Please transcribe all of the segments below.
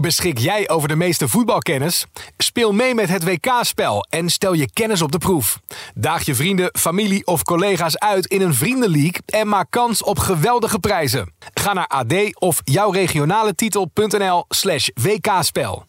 Beschik jij over de meeste voetbalkennis? Speel mee met het WK-spel en stel je kennis op de proef. Daag je vrienden, familie of collega's uit in een vriendenleague en maak kans op geweldige prijzen. Ga naar ad of jouw regionale titel.nl slash WK-spel.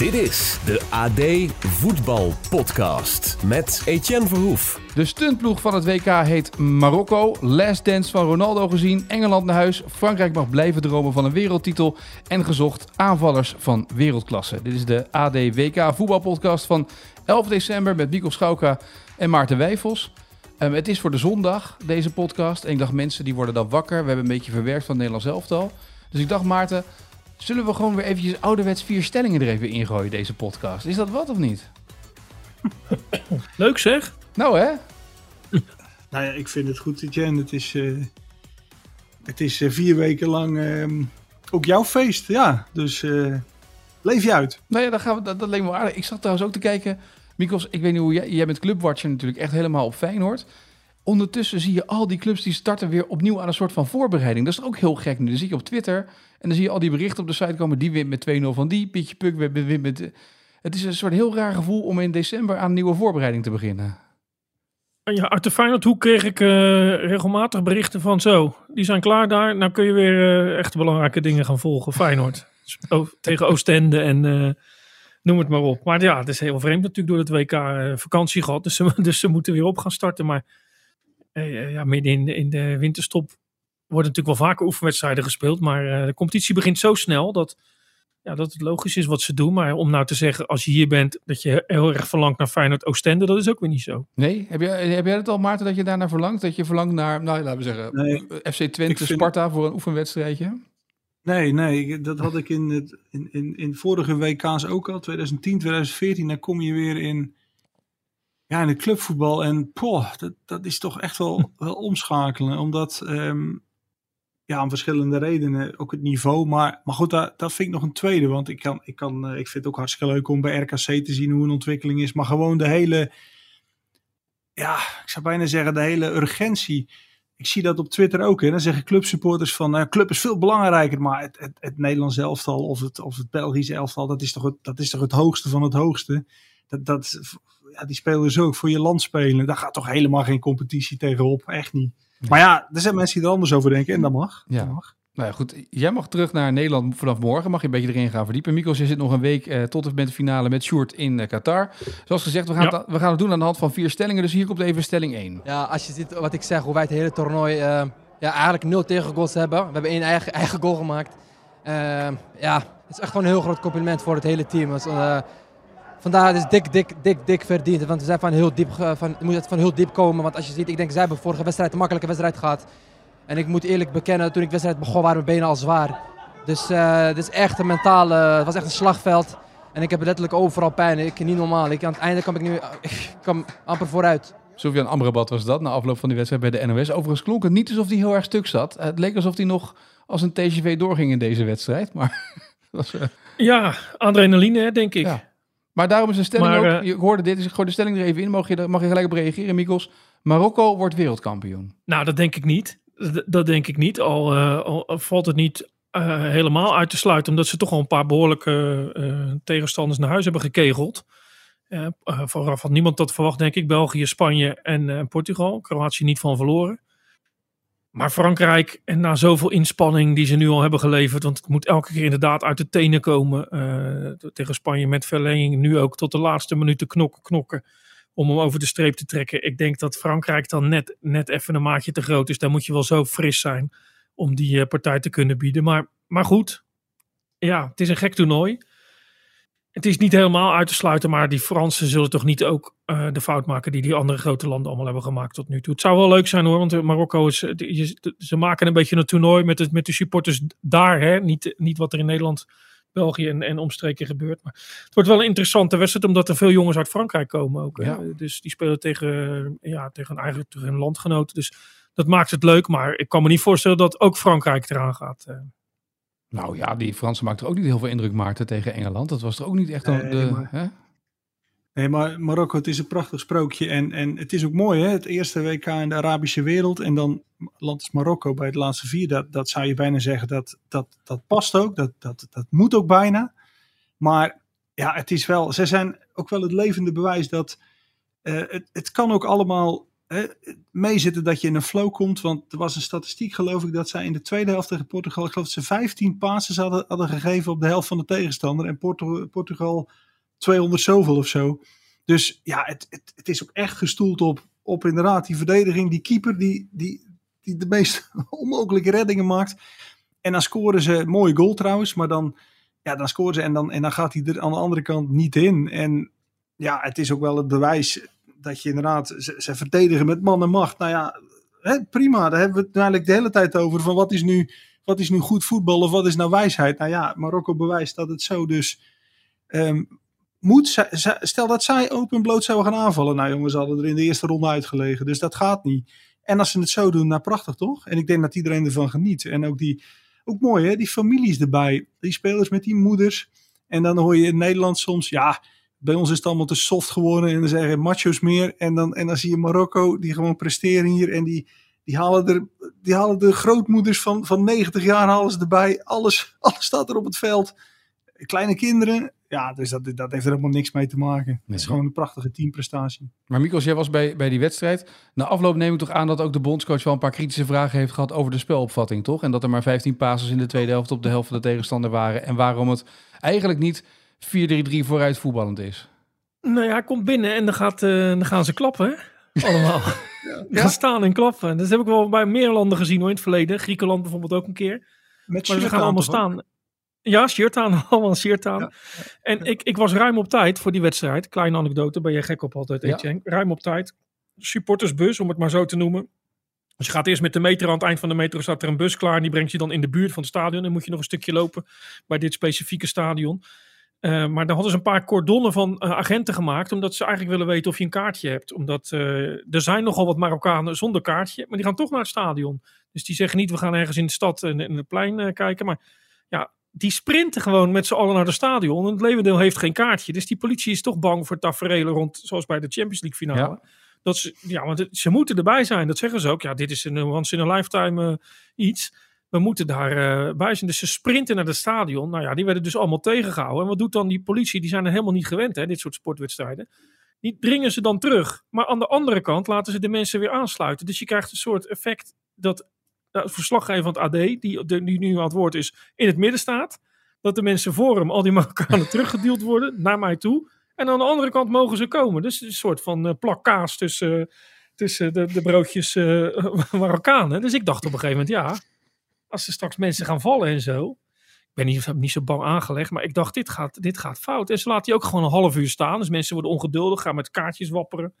Dit is de AD Voetbal Podcast met Etienne Verhoef. De stuntploeg van het WK heet Marokko. Last Dance van Ronaldo gezien. Engeland naar huis. Frankrijk mag blijven dromen van een wereldtitel. En gezocht aanvallers van wereldklasse. Dit is de AD WK voetbalpodcast van 11 december met Mikkel Schauka en Maarten Wijfels. Um, het is voor de zondag, deze podcast. En ik dacht, mensen die worden dan wakker. We hebben een beetje verwerkt van het Nederlands elftal. Dus ik dacht, Maarten, zullen we gewoon weer eventjes ouderwets vier stellingen er even ingooien, deze podcast? Is dat wat of niet? Leuk zeg. Nou hè? Nou ja, ik vind het goed, Etienne. Het is, uh, het is uh, vier weken lang uh, ook jouw feest. Ja, dus uh, leef je uit. Nou ja, dat, gaan we, dat, dat leek me aardig. Ik zat trouwens ook te kijken. Mikos, ik weet niet hoe jij... Jij bent clubwatcher natuurlijk echt helemaal op Feyenoord. Ondertussen zie je al die clubs die starten weer opnieuw aan een soort van voorbereiding. Dat is ook heel gek nu. Dan zie je op Twitter en dan zie je al die berichten op de site komen. Die wint met 2-0 van die. Pietje Puk wint met... Het is een soort heel raar gevoel om in december aan een nieuwe voorbereiding te beginnen. Ja, uit de Feyenoordhoek kreeg ik uh, regelmatig berichten van zo. Die zijn klaar daar. Nou kun je weer uh, echt belangrijke dingen gaan volgen. Feyenoord. tegen Oostende en uh, noem het maar op. Maar ja, het is heel vreemd natuurlijk door het WK vakantie gehad. Dus ze, dus ze moeten weer op gaan starten. Maar ja, midden in, in de winterstop worden natuurlijk wel vaker oefenwedstrijden gespeeld. Maar de competitie begint zo snel dat ja, dat het logisch is wat ze doen. Maar om nou te zeggen, als je hier bent, dat je heel erg verlangt naar Feyenoord Oostende, dat is ook weer niet zo. Nee? Heb jij, heb jij het al, Maarten, dat je daarnaar verlangt? Dat je verlangt naar, nou laten we zeggen, nee, FC Twente, vind... Sparta voor een oefenwedstrijdje? Nee, nee, dat had ik in, het, in, in, in vorige WK's ook al, 2010, 2014. Dan kom je weer in, ja, in het clubvoetbal. En poh, dat, dat is toch echt wel, wel omschakelen. Omdat um, ja, om verschillende redenen. Ook het niveau. Maar, maar goed, dat, dat vind ik nog een tweede. Want ik, kan, ik, kan, ik vind het ook hartstikke leuk om bij RKC te zien hoe een ontwikkeling is. Maar gewoon de hele, ja, ik zou bijna zeggen de hele urgentie. Ik zie dat op Twitter ook. Hè. Dan zeggen clubsupporters van, nou, club is veel belangrijker. Maar het, het, het Nederlands elftal of het, of het Belgische elftal, dat is, toch het, dat is toch het hoogste van het hoogste. Dat, dat, ja, die spelen zo ook voor je land spelen. Daar gaat toch helemaal geen competitie tegenop. Echt niet. Maar ja, er zijn mensen die er anders over denken en dat mag. Ja. Dat mag. Nou ja, goed. Jij mag terug naar Nederland vanaf morgen. Mag je een beetje erin gaan verdiepen. Mikos, je zit nog een week uh, tot en met de finale met Sjoerd in uh, Qatar. Zoals gezegd, we gaan, ja. het, we gaan het doen aan de hand van vier stellingen. Dus hier komt even stelling 1. Ja, als je ziet wat ik zeg, hoe wij het hele toernooi uh, ja, eigenlijk nul tegengoals hebben. We hebben één eigen, eigen goal gemaakt. ja, het is echt gewoon een heel groot compliment voor het hele team. Dus, Vandaar is dik, dik, dik, dik verdiend. Want we zijn van heel diep, van, moet het van heel diep komen. Want als je ziet, ik denk, zij hebben vorige wedstrijd een makkelijke wedstrijd gehad. En ik moet eerlijk bekennen, toen ik de wedstrijd begon, waren mijn benen al zwaar. Dus uh, het is echt een mentale, het was echt een slagveld. En ik heb letterlijk overal pijn. Ik, niet normaal. Ik, aan het einde kwam ik nu ik kwam amper vooruit. Sofian Amrabat was dat, na afloop van die wedstrijd bij de NOS. Overigens klonk het niet alsof hij heel erg stuk zat. Het leek alsof hij nog als een TGV doorging in deze wedstrijd. Maar was, uh... Ja, adrenaline denk ik. Ja. Maar daarom is een stelling maar, ook, je hoorde dit, dus ik gooi de stelling er even in. Mag je, mag je gelijk op reageren, Mikos? Marokko wordt wereldkampioen. Nou, dat denk ik niet. Dat, dat denk ik niet. Al, uh, al, valt het niet uh, helemaal uit te sluiten, omdat ze toch al een paar behoorlijke uh, tegenstanders naar huis hebben gekegeld. vooraf had niemand dat verwacht, denk ik. België, Spanje en Portugal. Kroatië niet van verloren. Maar Frankrijk, en na zoveel inspanning die ze nu al hebben geleverd, want het moet elke keer inderdaad uit de tenen komen. Uh, tegen Spanje met verlenging, nu ook tot de laatste minuten knokken, knokken. Om hem over de streep te trekken. Ik denk dat Frankrijk dan net, net even een maatje te groot is. Daar moet je wel zo fris zijn om die uh, partij te kunnen bieden. Maar, maar goed, ja, het is een gek toernooi het is niet helemaal uit te sluiten, maar die Fransen zullen toch niet ook uh, de fout maken die die andere grote landen allemaal hebben gemaakt tot nu toe. Het zou wel leuk zijn hoor, want Marokko is, ze maken een beetje een toernooi met, het, met de supporters daar, hè? Niet, niet wat er in Nederland, België en, en omstreken gebeurt. Maar het wordt wel een interessante wedstrijd, omdat er veel jongens uit Frankrijk komen ook. Ja. Dus die spelen tegen, ja, tegen, een eigen, tegen hun landgenoten. Dus dat maakt het leuk, maar ik kan me niet voorstellen dat ook Frankrijk eraan gaat. Uh. Nou ja, die Fransen maakten ook niet heel veel indruk, Maarten, tegen Engeland. Dat was er ook niet echt Nee, de... maar- Hè? Nee, maar Marokko, het is een prachtig sprookje. En, en het is ook mooi, hè? Het eerste WK in de Arabische wereld. En dan land is Marokko bij de laatste vier. Dat, dat zou je bijna zeggen, dat, dat, dat past ook. Dat, dat, dat moet ook bijna. Maar ja, het is wel, ze zijn ook wel het levende bewijs dat eh, het, het kan ook allemaal meezitten dat je in een flow komt. Want er was een statistiek, geloof ik, dat zij in de tweede helft tegen Portugal, ik geloof dat ze 15 passes hadden, hadden gegeven op de helft van de tegenstander. En Portu- Portugal 200 zoveel of zo. Dus ja, het, het, het is ook echt gestoeld op, op inderdaad die verdediging, die keeper die, die, die de meest onmogelijke reddingen maakt. En dan scoren ze mooie goal trouwens, maar dan, ja, dan scoren ze en dan, en dan gaat hij er aan de andere kant niet in. En ja, het is ook wel het bewijs dat je inderdaad, ze, verdedigen met man en macht. Nou ja, hè, prima, daar hebben we het eigenlijk de hele tijd over. Van wat is, nu, wat is nu goed voetbal of wat is nou wijsheid? Nou ja, Marokko bewijst dat het zo dus ehm, moet. Stel dat zij open en bloot zouden gaan aanvallen. Nou jongens, hadden er in de eerste ronde uitgelegen. Dus dat gaat niet. En als ze het zo doen, nou prachtig toch? En ik denk dat iedereen ervan geniet. En ook die, ook mooi hè, die families erbij. Die spelers met die moeders. En dan hoor je in Nederland soms, ja, bij ons is het allemaal te soft geworden. En dan zeggen macho's meer. En dan, en dan zie je Marokko, die gewoon presteren hier. En die, die, halen, er, die halen de grootmoeders van, van 90 jaar halen ze erbij. Alles, alles staat er op het veld. Kleine kinderen. Ja, dus dat, dat heeft er helemaal niks mee te maken. Het is gewoon een prachtige teamprestatie. Maar Mikos, jij was bij, bij die wedstrijd. Na afloop neem ik toch aan dat ook de bondscoach wel een paar kritische vragen heeft gehad over de spelopvatting, toch? En dat er maar 15 passes in de tweede helft op de helft van de tegenstander waren. En waarom het eigenlijk niet 4-3-3 vooruit voetballend is. Nou ja, hij komt binnen en dan, gaat, eh, dan gaan ze klappen, hè? Allemaal. Gaan staan en klappen. Dat heb ik wel bij meer landen gezien hoor, in het verleden. Griekenland bijvoorbeeld ook een keer. Met Maar ze gaan aan allemaal ook? Ja, shirt aan. Allemaal een shirt aan. Ja. En Ik, ik was ruim op tijd voor die wedstrijd. Kleine anekdote, ben je gek op altijd, Ja. Ruim op tijd. Supportersbus, om het maar zo te noemen. Dus je gaat eerst met de metro aan het eind van de metro staat er een bus klaar. En die brengt je dan in de buurt van het stadion. Dan moet je nog een stukje lopen bij dit specifieke stadion. Eh, maar dan hadden ze een paar cordonnen van eh, agenten gemaakt. Omdat ze eigenlijk willen weten of je een kaartje hebt. Omdat eh, er zijn nogal wat Marokkanen zonder kaartje. Maar die gaan toch naar het stadion. Dus die zeggen niet we gaan ergens in de stad en in het plein kijken. Maar ja, die sprinten gewoon met z'n allen naar het stadion. En het levendeel heeft geen kaartje. Dus die politie is toch bang voor tafereelen rond, zoals bij de Champions League finale. Dat ze, ja, want ze moeten erbij zijn. Dat zeggen ze ook. Ja, dit is een once in a lifetime eh, iets. We moeten daar eh, bij zijn. Dus ze sprinten naar het stadion. Nou ja, die werden dus allemaal tegengehouden. En wat doet dan die politie? Die zijn er helemaal niet gewend, hè, dit soort sportwedstrijden. Die dringen ze dan terug. Maar aan de andere kant laten ze de mensen weer aansluiten. Dus je krijgt een soort effect dat verslaggever van het AD, die, nu aan het woord is, in het midden staat. Dat de mensen voor hem, al die Marokkanen, teruggeduwd worden naar mij toe. En aan de andere kant mogen ze komen. Dus een soort van eh, plak kaas tussen, tussen de, de broodjes eh, Marokkanen. Dus ik dacht op een gegeven moment, ja, als er straks mensen gaan vallen en zo. Ik ben niet, niet zo bang aangelegd, maar ik dacht, dit gaat, dit gaat fout. En ze laten die ook gewoon een half uur staan. Dus mensen worden ongeduldig, gaan met kaartjes wapperen.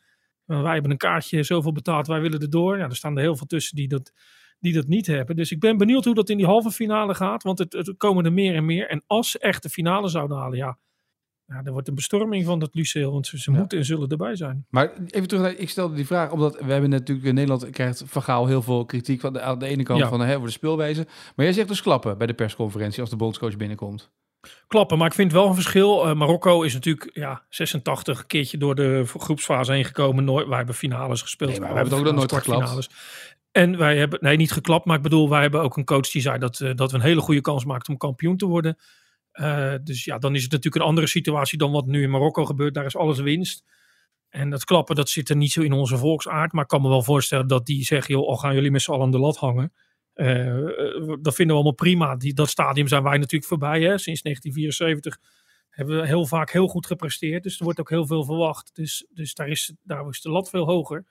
Uh, wij hebben een kaartje zoveel betaald, wij willen erdoor. Ja, er staan er heel veel tussen die dat, die dat niet hebben. Dus ik ben benieuwd hoe dat in die halve finale gaat. Want het, het komen er meer en meer. En als ze echt de finale zouden halen, ja, ja, dan wordt een bestorming van dat Luceel. Want ze, ze Ja. moeten en zullen erbij zijn. Maar even terug naar, ik stelde die vraag, omdat we hebben natuurlijk in Nederland krijgt Van Gaal heel veel kritiek van de, aan de ene kant Ja. van hè, de speelwijze. Maar jij zegt dus klappen bij de persconferentie als de bondscoach binnenkomt. klappen. Maar ik vind wel een verschil. Eh, Marokko is natuurlijk ja, 86 een keertje door de groepsfase heen gekomen. Nooit, wij hebben finales gespeeld. Nee, maar we hebben het ook nog nooit Finales, geklapt. En wij hebben, nee, niet geklapt. Maar ik bedoel, wij hebben ook een coach die zei dat, eh, dat we een hele goede kans maakten om kampioen te worden. Eh, dus ja, dan is het natuurlijk een andere situatie dan wat nu in Marokko gebeurt. Daar is alles winst. En dat klappen, dat zit er niet zo in onze volksaard. Maar ik kan me wel voorstellen dat die zeggen, joh, al gaan jullie met z'n allen aan de lat hangen. Eh, dat vinden we allemaal prima. Die, dat stadium zijn wij natuurlijk voorbij. Hè? Sinds 1974 hebben we heel vaak heel goed gepresteerd. Dus er wordt ook heel veel verwacht. Dus, dus daar, is, daar is de lat veel hoger.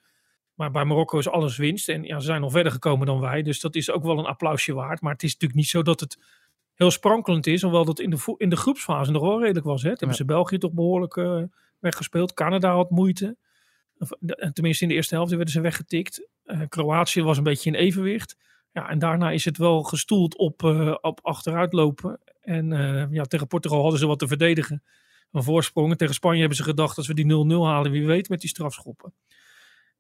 Maar bij Marokko is alles winst. En ja, ze zijn nog verder gekomen dan wij. Dus dat is ook wel een applausje waard. Maar het is natuurlijk niet zo dat het heel sprankelend is. Hoewel dat in de, in de groepsfase nog wel redelijk was. Hè? Hebben ze België toch behoorlijk eh, weggespeeld. Canada had moeite. Tenminste in de eerste helft werden ze weggetikt. Eh, Kroatië was een beetje in evenwicht. Ja, en daarna is het wel gestoeld op, eh, op achteruitlopen. En ja, tegen Portugal hadden ze wat te verdedigen. Een voorsprong. En tegen Spanje hebben ze gedacht, als we die 0-0 halen, wie weet, met die strafschoppen.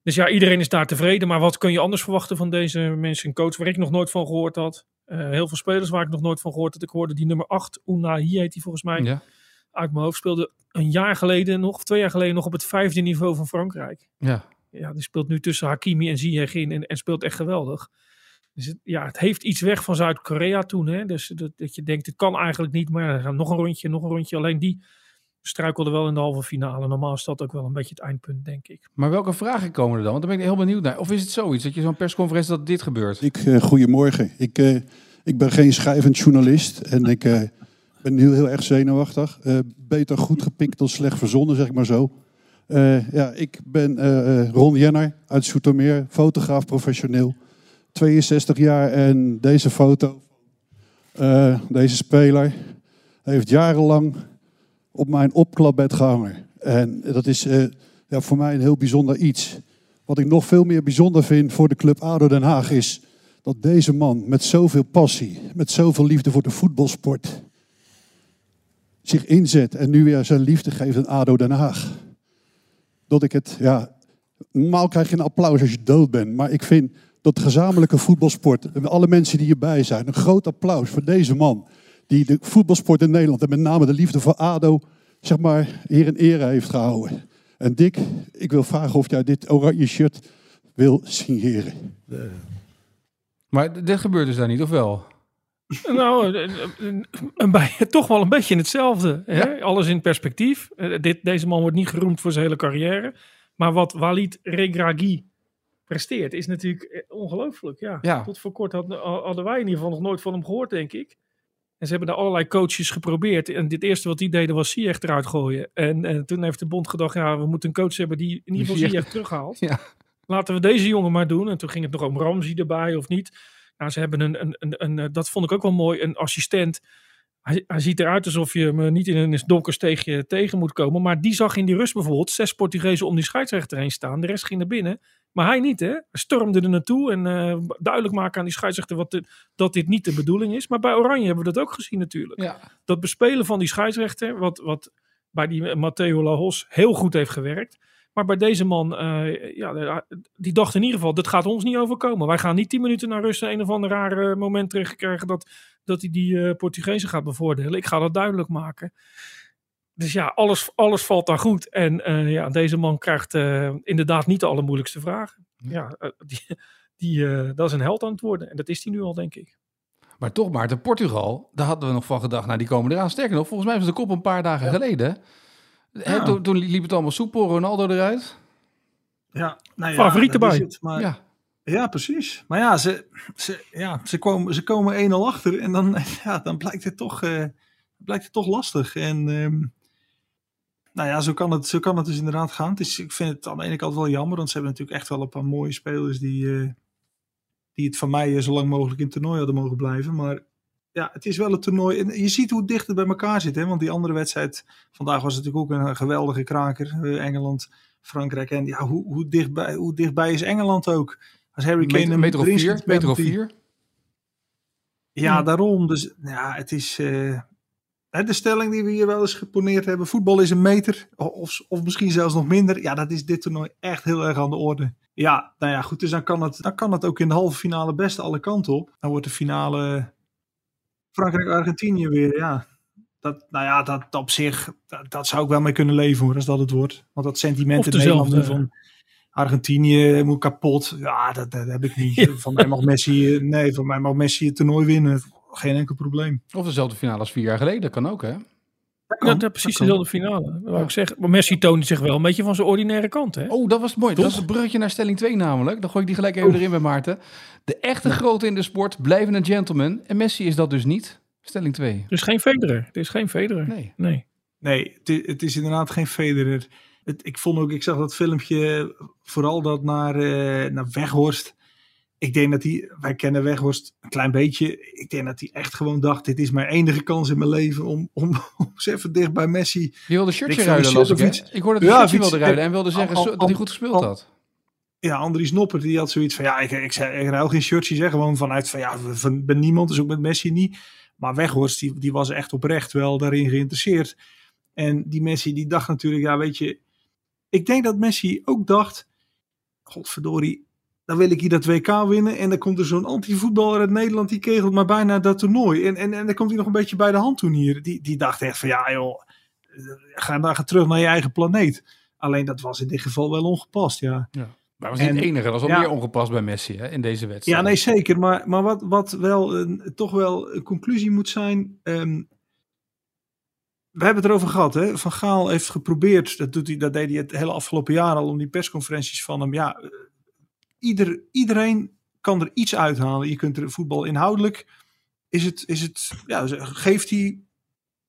Dus ja, iedereen is daar tevreden. Maar wat kun je anders verwachten van deze mensen? Een coach waar ik nog nooit van gehoord had. Eh, heel veel spelers waar ik nog nooit van gehoord had. Ik hoorde die nummer 8, Unai heet die volgens mij, Ja. uit mijn hoofd. Speelde een jaar geleden nog, of twee jaar geleden nog op het vijfde niveau van Frankrijk. Ja. Ja, die speelt nu tussen Hakimi en Ziyech in en, en speelt echt geweldig. Dus het, ja, het heeft iets weg van Zuid-Korea toen. Hè? Dus dat, dat je denkt, het kan eigenlijk niet. Maar nog een rondje, nog een rondje. Alleen die struikelde wel in de halve finale. Normaal is dat ook wel een beetje het eindpunt, denk ik. Maar welke vragen komen er dan? Want daar ben ik heel benieuwd naar. Of is het zoiets dat je zo'n persconferentie dat dit gebeurt? Ik, eh, goedemorgen. Ik, eh, ik ben geen schrijvend journalist en ik eh, ben nu heel erg zenuwachtig. Eh, beter goed gepikt dan slecht verzonnen, zeg ik maar zo. Eh, ja, ik ben Ron Jenner uit Soetermeer, fotograaf professioneel. 62 jaar en deze foto, eh, deze speler, heeft jarenlang op mijn opklapbed gehangen. En dat is eh, ja, voor mij een heel bijzonder iets. Wat ik nog veel meer bijzonder vind voor de club ADO Den Haag is dat deze man met zoveel passie, met zoveel liefde voor de voetbalsport, zich inzet en nu weer zijn liefde geeft aan ADO Den Haag. Dat ik het, ja, normaal krijg je een applaus als je dood bent, maar ik vind dat gezamenlijke voetbalsport, alle mensen die hierbij zijn, een groot applaus voor deze man, die de voetbalsport in Nederland en met name de liefde voor ADO, zeg maar, hier in ere heeft gehouden. En Dick, ik wil vragen of jij dit oranje shirt wil signeren. Maar d- dit gebeurt dus daar niet, of wel? nou, eh, eh, een bij, toch wel een beetje hetzelfde. Hè? Alles in perspectief. Eh, dit, deze man wordt niet geroemd voor zijn hele carrière. Maar wat Walid Regragui presteert, is natuurlijk eh, ongelooflijk. Ja. Ja. Tot voor kort had- hadden wij in ieder geval nog nooit van hem gehoord, denk ik. En ze hebben daar allerlei coaches geprobeerd. En dit eerste wat die deden was Ziyech eruit gooien. En, en toen heeft de bond gedacht, ja, we moeten een coach hebben die in ieder geval Ziyech- terughaalt. Ja. Laten we deze jongen maar doen. En toen ging het nog om Ramsey erbij of niet. Nou, ze hebben een, een, een, een, eh, dat vond ik ook wel mooi, een assistent. Hij, hij ziet eruit alsof je hem niet in een donker steegje tegen moet komen. Maar die zag in die rust bijvoorbeeld zes Portugezen om die scheidsrechter heen staan. De rest ging naar binnen. Maar hij niet, hè? Hij stormde er naartoe en eh, duidelijk maken aan die scheidsrechter wat dat dit niet de bedoeling is. Maar bij Oranje hebben we dat ook gezien natuurlijk. Ja. Dat bespelen van die scheidsrechter, wat, wat bij die Matteo Lahos heel goed heeft gewerkt. Maar bij deze man, eh, ja, die dacht in ieder geval, dat gaat ons niet overkomen. Wij gaan niet tien minuten naar rust een of ander rare moment terugkrijgen dat, dat hij die eh Portugezen gaat bevoordelen. Ik ga dat duidelijk maken. Dus ja, alles, alles valt daar goed. En eh, ja, deze man krijgt eh, inderdaad niet de allermoeilijkste vragen. Ja, eh, die, die, eh, dat is een held aan het worden. En dat is hij nu al, denk ik. Maar toch, Maarten, Portugal, daar hadden we nog van gedacht, nou die komen eraan. Sterker nog, volgens mij was de kop een paar dagen geleden. Hè, Ja. toen, toen liep het allemaal soepel, Ronaldo eruit. Ja, nou Favoriet dat is erbij. het, maar, Ja. ja. precies. Maar ja, ze, ze, ja, ze komen, ze komen 1-0 achter en dan, ja, dan blijkt, het toch, eh, blijkt het toch lastig. En ehm, nou ja, zo kan, het, zo kan het dus inderdaad gaan. Het is, ik vind het aan de ene kant wel jammer, want ze hebben natuurlijk echt wel een paar mooie spelers die, eh, die het van mij eh, zo lang mogelijk in het toernooi hadden mogen blijven. Maar ja, het is wel een toernooi. En je ziet hoe dicht het bij elkaar zit. Hè? Want die andere wedstrijd, vandaag was het natuurlijk ook een geweldige kraker. eh, Engeland, Frankrijk. En ja, hoe, hoe, dichtbij, hoe dichtbij is Engeland ook? Als Harry Kane Meter, hem meter of vier, meter of vier. Ja, daarom. Dus ja, het is. eh, de stelling die we hier wel eens geponeerd hebben: voetbal is een meter. Of, of misschien zelfs nog minder. Ja, dat is dit toernooi echt heel erg aan de orde. Ja, nou ja, goed. Dus dan kan het, dan kan het ook in de halve finale best alle kanten op. Dan wordt de finale Frankrijk-Argentinië weer. Ja, dat, nou ja, dat op zich, dat, dat zou ik wel mee kunnen leven hoor, als dat het wordt. Want dat sentiment in Nederland van Argentinië moet kapot. Ja, dat, dat heb ik niet. Van mij mag Messi, nee, van mij mag Messi het toernooi winnen. Geen enkel probleem. Of dezelfde finale als vier jaar geleden, dat kan ook hè. Dat precies dezelfde finale. Wou ik zeggen. Maar Messi toonde zich wel een beetje van zijn ordinaire kant. Hè? Oh, dat was mooi. Dat is het bruggetje naar stelling 2 namelijk. Dan gooi ik die gelijk even erin bij Maarten. De echte grote in de sport blijven een gentleman. En Messi is dat dus niet. Stelling 2. Er is geen Federer. Er is geen Federer. Nee. nee. Nee, het is, het is inderdaad geen Federer. Het, ik vond ook, ik zag dat filmpje, vooral dat naar, eh, naar Weghorst. Ik denk dat hij, wij kennen Weghorst een klein beetje. Ik denk dat hij echt gewoon dacht, dit is mijn enige kans in mijn leven om, om, om eens even dicht bij Messi. Die wilde shirtje Ik ruilen, las ik. of hè? iets. Ik hoorde dat hij Ja, shirtje wilde ruilen en wilde zeggen Al- zo- al- dat hij goed gespeeld al- had. Ja, Andries Noppert, die had zoiets van, ja, ik, ik, zei, ik ruil geen shirtje, zeg gewoon vanuit van, ja, van, ben niemand, dus ook met Messi niet. Maar Weghorst, die, die was echt oprecht wel daarin geïnteresseerd. En die Messi, die dacht natuurlijk, ja, weet je, ik denk dat Messi ook dacht, godverdorie, dan wil ik hier dat WK winnen. En dan komt er zo'n anti-voetballer uit Nederland, die kegelt maar bijna dat toernooi. En, en, en dan komt hij nog een beetje bij de hand toen hier. Die, die dacht echt van, ja joh, ga, dan ga terug naar je eigen planeet. Alleen dat was in dit geval wel ongepast, ja. Maar was niet En- het enige. Er was wel ja. meer ongepast bij Messi hè, in deze wedstrijd. Ja, nee, zeker. Maar, maar wat, wat wel een, toch wel een conclusie moet zijn. ehm, we hebben het erover gehad. Hè? Van Gaal heeft geprobeerd, dat, doet hij, dat deed hij het hele afgelopen jaar al, om die persconferenties van hem. Ja, eh, ieder, iedereen kan er iets uithalen. Je kunt er voetbal inhoudelijk. Is het, is het, ja, geeft hij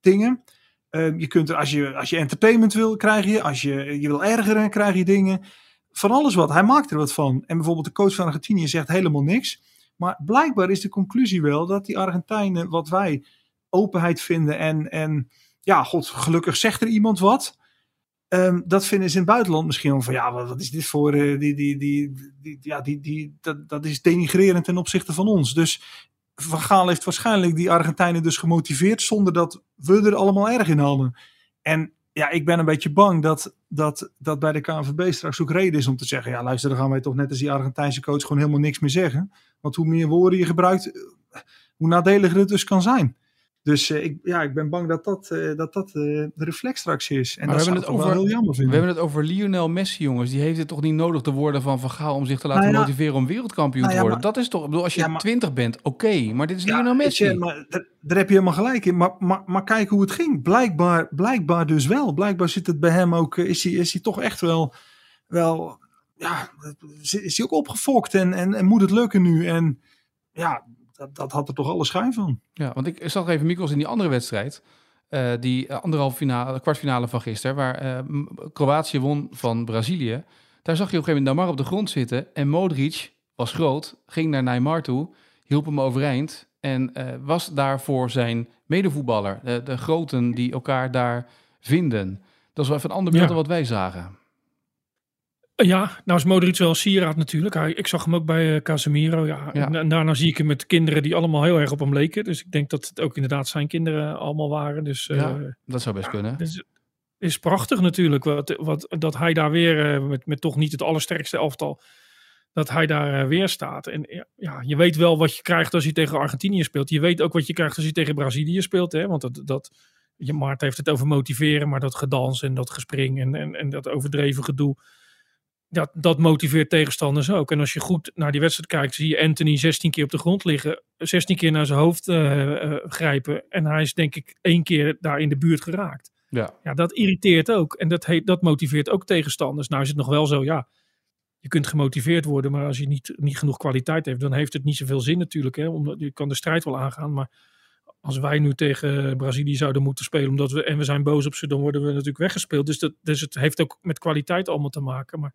dingen. Ehm, je kunt er, als je, als je entertainment wil, krijg je. Als je je wil ergeren, krijg je dingen. Van alles wat. Hij maakt er wat van. En bijvoorbeeld de coach van Argentinië zegt helemaal niks. Maar blijkbaar is de conclusie wel dat die Argentijnen, wat wij openheid vinden en, en ja, god, gelukkig zegt er iemand wat. Ehm, dat vinden ze in het buitenland misschien wel van ja, wat, wat is dit voor, eh, die, die, die, ja, die, die, dat, dat is denigrerend ten opzichte van ons. Dus Van Gaal heeft waarschijnlijk die Argentijnen dus gemotiveerd zonder dat we er allemaal erg in hadden. En ja, ik ben een beetje bang dat, dat, dat bij de KNVB straks ook reden is om te zeggen, ja luister, dan gaan wij toch net als die Argentijnse coach gewoon helemaal niks meer zeggen. Want hoe meer woorden je gebruikt, hoe nadeliger het dus kan zijn. Dus eh, ik, ja, ik ben bang dat dat, eh, dat, dat eh, de reflex straks is. En Maar dat we hebben het over- heel jammer We vinden. hebben het over Lionel Messi, jongens. Die heeft het toch niet nodig, de woorden van Van Gaal, om zich te laten Nou ja. motiveren om wereldkampioen Nou ja, te worden. maar- Dat is toch, ik bedoel, als je maar- 20 bent, oké, maar dit is Lionel Messi. je, maar daar, heb je helemaal gelijk in. Maar, maar, maar kijk hoe het ging. Blijkbaar, blijkbaar dus wel. Blijkbaar zit het bij hem ook. Is hij, is hij toch echt wel. wel ja, is hij ook opgefokt en, en, en moet het lukken nu? En ja, dat, dat had er toch alle schijn van. Ja, want ik zag even Mikos in die andere wedstrijd. eh, die eh, anderhalf finale, kwartfinale van gisteren, waar eh, Kroatië won van Brazilië. Daar zag je op een gegeven moment Neymar op de grond zitten. En Modric was groot, ging naar Neymar toe, hielp hem overeind. En eh, was daar voor zijn medevoetballer. De, de groten die elkaar daar vinden. Dat is wel even een ander beeld Ja. dan wat wij zagen. Ja, nou is Modric wel sieraad natuurlijk. Hij, ik zag hem ook bij eh, Casemiro. Ja. Ja. En, en daarna zie ik hem met kinderen die allemaal heel erg op hem leken. Dus ik denk dat het ook inderdaad zijn kinderen allemaal waren. Dus eh, Ja, Dat zou best kunnen. Het is, prachtig natuurlijk. Wat, wat, dat hij daar weer, eh, met, met toch niet het allersterkste elftal, dat hij daar eh, weer staat. En ja, je weet wel wat je krijgt als je tegen Argentinië speelt. Je weet ook wat je krijgt als je tegen Brazilië speelt. Hè? Want dat, dat, je, Maart heeft het over motiveren, maar dat gedans en dat gespring en, en, en dat overdreven gedoe. Dat, dat motiveert tegenstanders ook. En als je goed naar die wedstrijd kijkt, zie je Anthony 16 keer op de grond liggen. 16 keer naar zijn hoofd eh, eh, grijpen. En hij is denk ik één keer daar in de buurt geraakt. Ja. Ja, dat irriteert ook. En dat, heet, dat motiveert ook tegenstanders. Nou is het nog wel zo, ja. Je kunt gemotiveerd worden, maar als je niet, niet genoeg kwaliteit heeft, dan heeft het niet zoveel zin natuurlijk. Hè? Omdat, je kan de strijd wel aangaan, maar als wij nu tegen Brazilië zouden moeten spelen omdat we, en we zijn boos op ze, dan worden we natuurlijk weggespeeld. Dus, dat, dus het heeft ook met kwaliteit allemaal te maken. Maar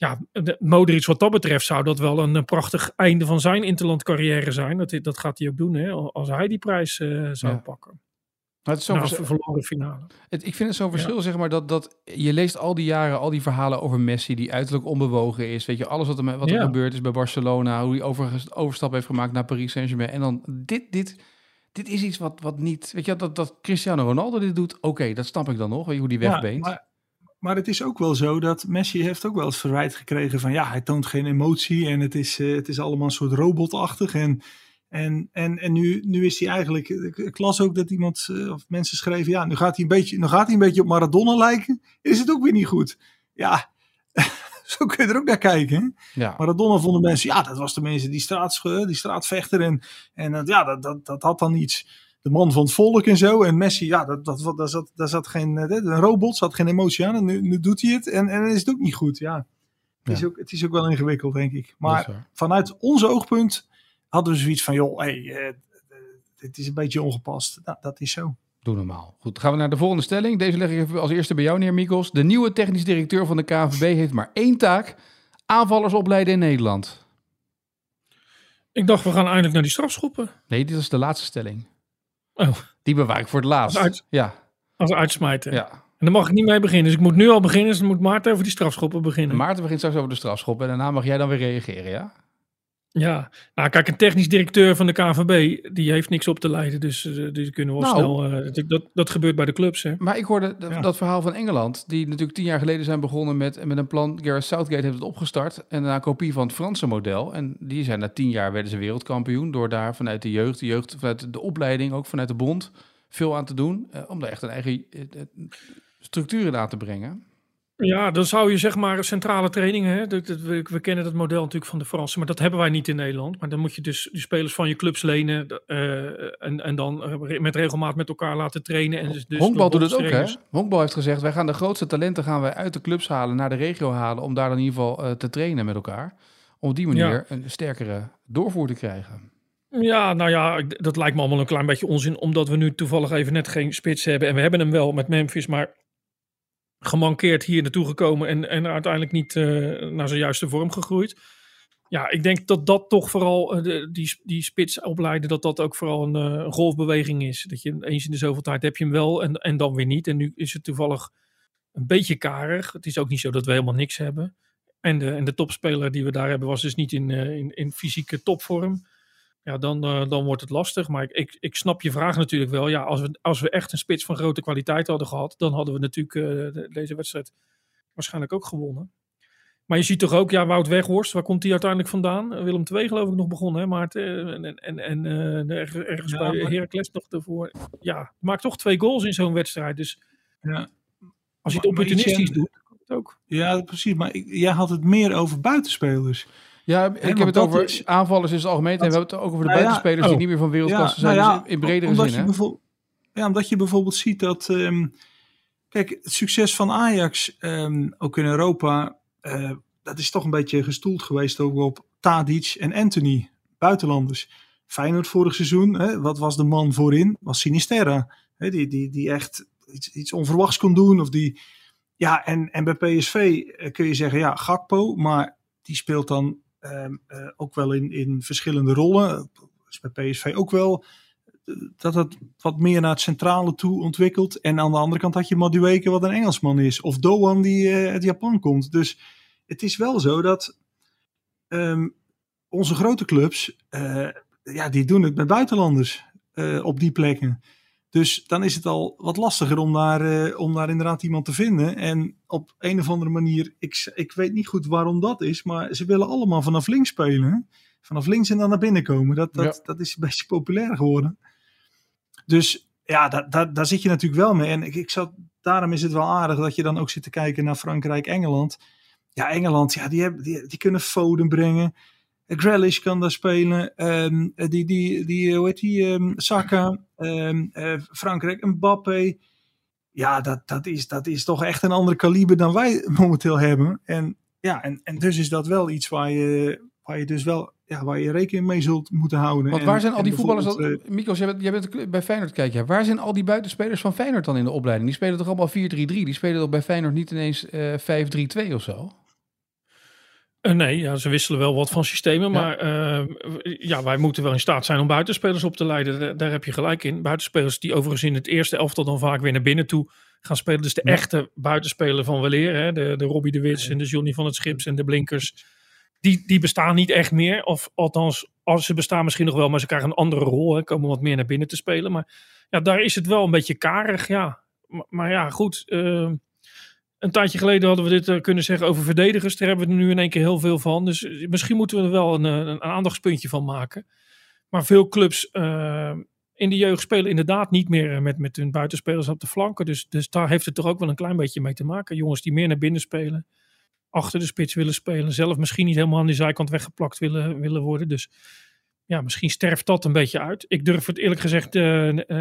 ja, de, Modric wat dat betreft zou dat wel een, eh, prachtig einde van zijn interland carrière zijn. Dat, dat gaat hij ook doen, hè? als hij die prijs eh, zou Ja. pakken. Maar het is zo'n Nou, vers- verloren finale. Het, ik vind het zo'n verschil, zeg maar, dat, dat je leest al die jaren al die verhalen over Messi, die uiterlijk onbewogen is. Weet je, alles wat er, wat er Ja. gebeurd is bij Barcelona, hoe hij over, overstap heeft gemaakt naar Paris Saint-Germain. En dan dit, dit, dit is iets wat, wat niet, weet je, dat, dat Cristiano Ronaldo dit doet, oké, dat snap ik dan nog, hoe die wegbeent. maar, maar het is ook wel zo dat Messi heeft ook wel eens verwijt gekregen van ja, hij toont geen emotie en het is, eh, het is allemaal een soort robotachtig. En, en, en, en nu, nu is hij eigenlijk, ik, las ook dat iemand eh, of mensen schreven, ja, nu gaat hij een beetje, nu gaat hij een beetje op Maradona lijken. Is het ook weer niet goed? Ja, zo kun je er ook naar kijken. Hè? ja. Maradona vonden mensen, ja, dat was tenminste die, straats, die straatvechter. En, en ja, dat, dat, dat had dan iets. De man van het volk en zo. En Messi, ja, dat, dat, daar, zat, daar zat geen. eh, Een robot zat geen emotie aan. En nu, nu doet hij het. En, en dan is het ook niet goed. Ja. Het, is ook, het is ook wel ingewikkeld, denk ik. Maar vanuit onze oogpunt hadden we zoiets van: joh, hey, eh, dit is een beetje ongepast. Nou, dat is zo. Doe normaal. Goed, dan gaan we naar de volgende stelling. Deze leg ik even als eerste bij jou neer, Mikos. De nieuwe technisch directeur van de KNVB heeft maar één taak. Aanvallers opleiden in Nederland. Ik dacht, we gaan eindelijk naar die strafschoppen. Nee, dit is de laatste stelling. Oh, Die bewaar ik voor het laatst. Als uit- Ja, als uitsmijten. ja. En daar mag ik niet mee beginnen. Dus ik moet nu al beginnen. Dus dan moet Maarten over die strafschoppen beginnen. Maarten begint straks over de strafschop en daarna mag jij dan weer reageren, ja? Ja, nou kijk, een technisch directeur van de KNVB, die heeft niks op te leiden. Dus uh, die kunnen wel Nou. snel... eh, dat, dat gebeurt bij de clubs, hè. Maar ik hoorde dat, Ja. dat verhaal van Engeland, die natuurlijk tien jaar geleden zijn begonnen met, met een plan. Gareth Southgate heeft het opgestart en daarna kopie van het Franse model. En die zijn na tien jaar werden ze wereldkampioen door daar vanuit de jeugd, de jeugd vanuit de opleiding, ook vanuit de bond, veel aan te doen. eh, om daar echt een eigen eh, eh, structuur in aan te brengen. Ja, dan zou je zeg maar centrale trainingen. Hè? Dat, dat- we, we kennen dat model natuurlijk van de Fransen, maar dat hebben wij niet in Nederland. Maar dan moet je dus die spelers van je clubs lenen eh, en, en dan eh, met regelmaat met elkaar laten trainen. En dus, dus Honkbal doet het ook, hè? Honkbal heeft gezegd, wij gaan de grootste talenten gaan wij uit de clubs halen, naar de regio halen, om daar dan in ieder geval eh, te trainen met elkaar. Om op die manier Ja. een sterkere doorvoer te krijgen. Ja, nou ja, dat lijkt me allemaal een klein beetje onzin, omdat we nu toevallig even net geen spits hebben. En we hebben hem wel met Memphis, maar gemankeerd hier naartoe gekomen en, en uiteindelijk niet eh, naar zijn juiste vorm gegroeid. Ja, ik denk dat dat toch vooral, eh, die, die spits opleiden, dat dat ook vooral een, eh, een golfbeweging is. Dat je eens in de zoveel tijd heb je hem wel en, en dan weer niet. En nu is het toevallig een beetje karig. Het is ook niet zo dat we helemaal niks hebben. En de, en de topspeler die we daar hebben was dus niet in, in, in fysieke topvorm ja, dan, eh, dan wordt het lastig. Maar ik, ik, ik snap je vraag natuurlijk wel. Ja, als we, als we echt een spits van grote kwaliteit hadden gehad, dan hadden we natuurlijk eh, de- deze wedstrijd waarschijnlijk ook gewonnen. Maar je ziet toch ook, ja, Wout Weghorst, waar komt hij uiteindelijk vandaan? Eh, Willem II geloof ik nog begonnen, hè, Maarten? En, en, en eh, ergens, ergens Ja, bij Heracles nog ervoor. Ja, maakt toch twee goals in zo'n wedstrijd. Dus Ja. als je het opportunistisch doet, kan het ook. Ja, precies. Maar ik- jij had het meer over buitenspelers. Ja, ik heb het over is- aanvallers in het algemeen. En we hebben het ook over de Nou ja, buitenspelers die niet meer van wereldklasse nou zijn. ja, dus in bredere omdat zin, je Ja, omdat je bijvoorbeeld ziet dat... ehm, kijk, het succes van Ajax, ehm, ook in Europa... eh, dat is toch een beetje gestoeld geweest ook op Tadic en Anthony, buitenlanders. Feyenoord vorig seizoen, hè, wat was de man voorin? Was Sinisterra. Hè, die, die, die echt iets, iets onverwachts kon doen. Of die, ja, en, en bij PSV eh, kun je zeggen, ja, Gakpo, maar die speelt dan ehm, eh, ook wel in, in verschillende rollen. Is bij PSV ook wel eh, dat het wat meer naar het centrale toe ontwikkelt. En aan de andere kant had je Madueke, wat een Engelsman is. Of Doan, die eh, uit Japan komt. Dus het is wel zo dat ehm, onze grote clubs, ja, die doen het met buitenlanders op die plekken. Dus dan is het al wat lastiger om daar, eh, om daar inderdaad iemand te vinden. En op een of andere manier, ik, ik weet niet goed waarom dat is, maar ze willen allemaal vanaf links spelen. Vanaf links en dan naar binnen komen. Dat, dat, Ja. dat is een beetje populair geworden. Dus ja, daar, daar, daar zit je natuurlijk wel mee. En ik, ik zat, daarom is het wel aardig dat je dan ook zit te kijken naar Frankrijk, Engeland. Ja, Engeland, ja, die, hebben, die, die kunnen Foden brengen. Grealish kan daar spelen. Ehm, die, die, die, hoe heet die? ehm, Saka. Ehm, eh, Frankrijk, Mbappé. Ja, dat, dat, is, dat is toch echt een ander kaliber dan wij momenteel hebben. En, ja, en, en dus is dat wel iets waar je, waar je dus wel ja, waar je rekening mee zult moeten houden. Want En- waar zijn al die voetballers... bijvoorbeeld, Dat, Mikos, jij bent, jij bent bij Feyenoord, kijk je. Waar zijn al die buitenspelers van Feyenoord dan in de opleiding? Die spelen toch allemaal 4-3-3? Die spelen toch bij Feyenoord niet ineens eh 5-3-2 of zo? Eh, nee, ja, ze wisselen wel wat van systemen. Ja. Maar eh, ja, wij moeten wel in staat zijn om buitenspelers op te leiden. Daar, daar heb je gelijk in. Buitenspelers die overigens in het eerste elftal dan vaak weer naar binnen toe gaan spelen. Dus de Ja. echte buitenspeler van weleer. Hè? De, de Robbie de Wits en de Johnny van het Schips en de Blinkers. Die, die bestaan niet echt meer. Of althans, als ze bestaan misschien nog wel. Maar ze krijgen een andere rol. Hè? Komen wat meer naar binnen te spelen. Maar ja, daar is het wel een beetje karig. Ja. Maar, maar ja, goed. eh, een tijdje geleden hadden we dit eh, kunnen zeggen over verdedigers. Daar hebben we er nu in één keer heel veel van. Dus eh, misschien moeten we er wel een, eh, een, aandachtspuntje van maken. Maar veel clubs in de jeugd spelen inderdaad niet meer met, met hun buitenspelers op de flanken. Dus, dus daar heeft het toch ook wel een klein beetje mee te maken. Jongens die meer naar binnen spelen. Achter de spits willen spelen. Zelf misschien niet helemaal aan die zijkant weggeplakt willen, willen worden. Dus ja, misschien sterft dat een beetje uit. Ik durf het eerlijk gezegd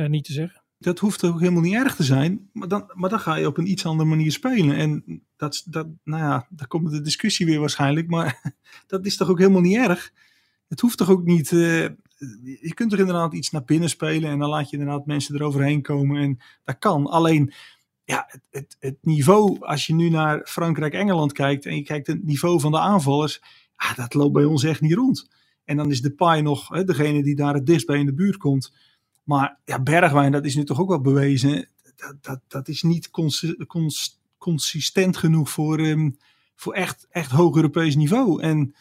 niet te zeggen. Dat hoeft ook helemaal niet erg te zijn. Maar dan, maar dan ga je op een iets andere manier spelen. En dat, dat, nou ja, daar komt de discussie weer waarschijnlijk. Maar dat is toch ook helemaal niet erg. Het hoeft toch ook niet. eh, je kunt er inderdaad iets naar binnen spelen. En dan laat je inderdaad mensen eroverheen komen. En dat kan. Alleen. Ja, het, het, het niveau, als je nu naar Frankrijk-Engeland kijkt en je kijkt het niveau van de aanvallers, ah, dat loopt bij ons echt niet rond. En dan is de Pai nog hè, degene die daar het dichtst bij in de buurt komt. Maar ja, Bergwijn, dat is nu toch ook wel bewezen. Dat, dat, dat is niet cons cons consistent genoeg voor, ehm, voor echt, echt hoog Europees niveau. En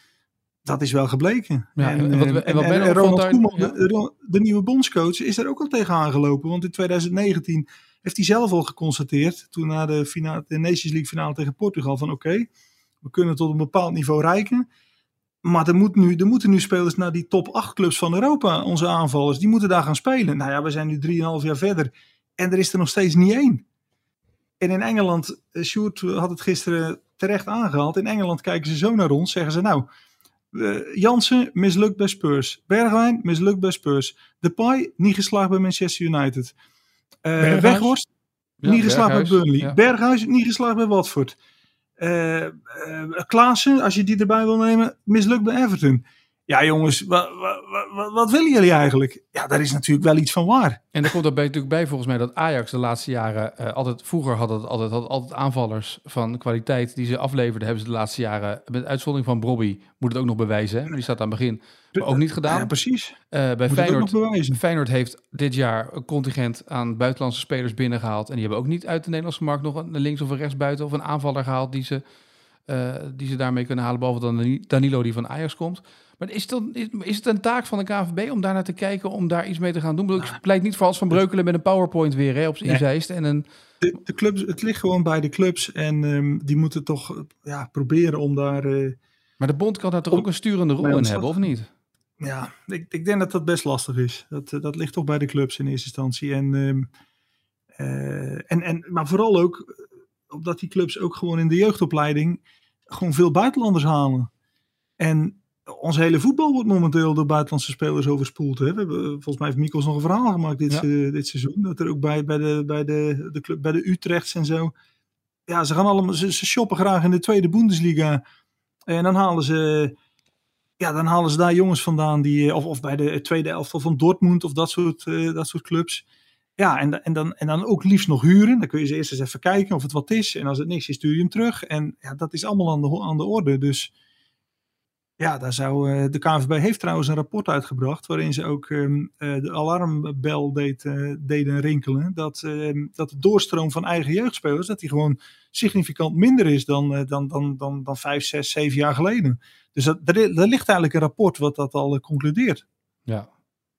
dat is wel gebleken. Ja, en, en wat- eh, en wat en- Ben en ook Ronald Koeman, daar- de, nieuwe bondscoach, is er ook al tegen aangelopen. Want in 2019 heeft hij zelf al geconstateerd, toen na de, finale, de Nations League finale tegen Portugal, van oké, we kunnen tot een bepaald niveau reiken. Maar er, moet nu, er moeten nu spelers naar die top 8 clubs van Europa, onze aanvallers. Die moeten daar gaan spelen. Nou ja, we zijn nu 3,5 jaar verder. En er is er nog steeds niet één. En in Engeland, eh, Sjoerd had het gisteren terecht aangehaald. In Engeland kijken ze zo naar ons. Zeggen ze nou, eh, Jansen mislukt bij Spurs. Bergwijn mislukt bij Spurs. Depay niet geslaagd bij Manchester United. Berghuis? Weghorst Ja, niet geslaagd bij Burnley. ja. Berghuis niet geslaagd bij Watford. Eh eh, Klaassen, als je die erbij wil nemen, mislukt bij Everton. Ja jongens, wa- wa- wa- wa- wat willen jullie eigenlijk? Ja, daar is natuurlijk wel iets van waar. En er komt daarbij natuurlijk bij volgens mij dat Ajax de laatste jaren eh, altijd vroeger had het altijd had altijd aanvallers van kwaliteit die ze afleverden hebben ze de laatste jaren met uitzondering van Brobby moet het ook nog bewijzen hè? maar die staat aan het begin maar ook niet gedaan Ja, precies. Eh, bij Feyenoord. Feyenoord heeft dit jaar een contingent aan buitenlandse spelers binnengehaald en die hebben ook niet uit de Nederlandse markt nog een links of een rechtsbuiten of een aanvaller gehaald die ze eh, die ze daarmee kunnen halen behalve dan Dani- Danilo die van Ajax komt maar is het, is, is het een taak van de KNVB om daar naar te kijken, om daar iets mee te gaan doen? Ik pleit niet voor Hans van Breukelen met een PowerPoint weer hè, op zijn Nee. inzijst en een De, de clubs, het ligt gewoon bij de clubs. En ehm, die moeten toch ja, proberen om daar... eh, Maar de bond kan daar toch ook een sturende rol in hebben, of niet? Ja, ik, ik denk dat dat best lastig is. Dat, eh, dat ligt toch bij de clubs in eerste instantie. En, ehm, eh, en, en, maar vooral ook omdat die clubs ook gewoon in de jeugdopleiding gewoon veel buitenlanders halen. En ons hele voetbal wordt momenteel door buitenlandse spelers overspoeld. Hè? We hebben, eh, volgens mij heeft Mikos nog een verhaal gemaakt dit, Ja. se- dit seizoen. Dat er ook bij, bij, de, bij, de, de club, bij de Utrechts en zo. Ja, ze gaan allemaal, ze, ze shoppen graag in de tweede Bundesliga. En dan halen ze ja, dan halen ze daar jongens vandaan die, eh, of, of bij de tweede elftal van Dortmund of dat soort, eh, dat soort clubs. Ja, en, en, dan, en dan ook liefst nog huren. Dan kun je ze eerst eens even kijken of het wat is. En als het niks is, stuur je hem terug. En ja, dat is allemaal aan de, aan de orde. Dus ja, daar zou, eh, de KNVB heeft trouwens een rapport uitgebracht. waarin ze ook ehm, eh, de alarmbel deed, eh, deden rinkelen. Dat, ehm, dat de doorstroom van eigen jeugdspelers. dat die gewoon significant minder is dan, dan, dan, dan, dan vijf, zes, zeven jaar geleden. Dus dat, er, er ligt eigenlijk een rapport wat dat al concludeert. Ja.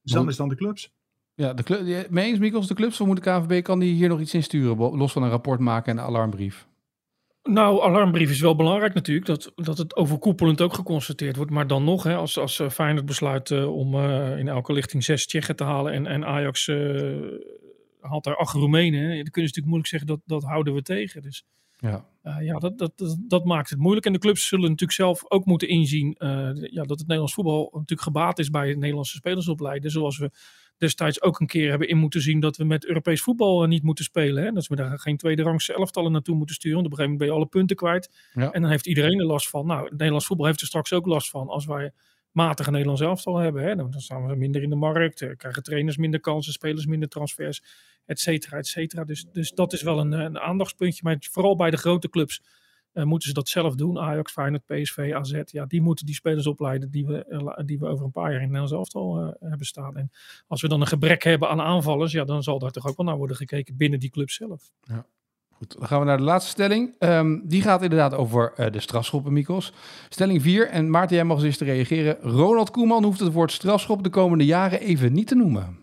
Dus dan is dan de clubs. Ja, de club, mee eens, Mikkels, de clubs, moet de KNVB, kan die hier nog iets insturen, los van een rapport maken en een alarmbrief? Nou, alarmbrief is wel belangrijk natuurlijk. Dat, dat het overkoepelend ook geconstateerd wordt. Maar dan nog, hè, als, als eh, Feyenoord besluit eh, om eh, in elke lichting zes Tsjechen te halen. En, en Ajax eh, haalt daar acht Roemenen. hè, Dan kun je natuurlijk moeilijk zeggen dat dat houden we tegen. Dus Ja. ja, dat, dat, dat, dat maakt het moeilijk. En de clubs zullen natuurlijk zelf ook moeten inzien ja, dat het Nederlands voetbal natuurlijk gebaat is bij Nederlandse spelers opleiden. Zoals we destijds ook een keer hebben in moeten zien dat we met Europees voetbal eh, niet moeten spelen. Hè? Dat we daar geen tweede rangse elftallen naartoe moeten sturen. Want op een gegeven moment ben je alle punten kwijt. Ja. En dan heeft iedereen er last van. Nou, het Nederlands voetbal heeft er straks ook last van als wij matige Nederlands elftal hebben. Hè? Dan staan we minder in de markt, eh, krijgen trainers minder kansen, spelers minder transfers, et cetera, et cetera. Dus, dus dat is wel een, eh, een aandachtspuntje. Maar vooral bij de grote clubs moeten ze dat zelf doen. Ajax, Feyenoord, PSV, AZ. Ja, die moeten die spelers opleiden die we, eh, die we over een paar jaar in het Nederlands elftal eh, hebben staan. En als we dan een gebrek hebben aan aanvallers, ja, dan zal daar toch ook wel naar worden gekeken binnen die club zelf. Goed, dan gaan we naar de laatste stelling. Ehm, die gaat inderdaad over eh, de strafschoppen, Mikos. Stelling 4, en Maarten, jij mag eens eerst reageren. Ronald Koeman hoeft het woord strafschop de komende jaren even niet te noemen.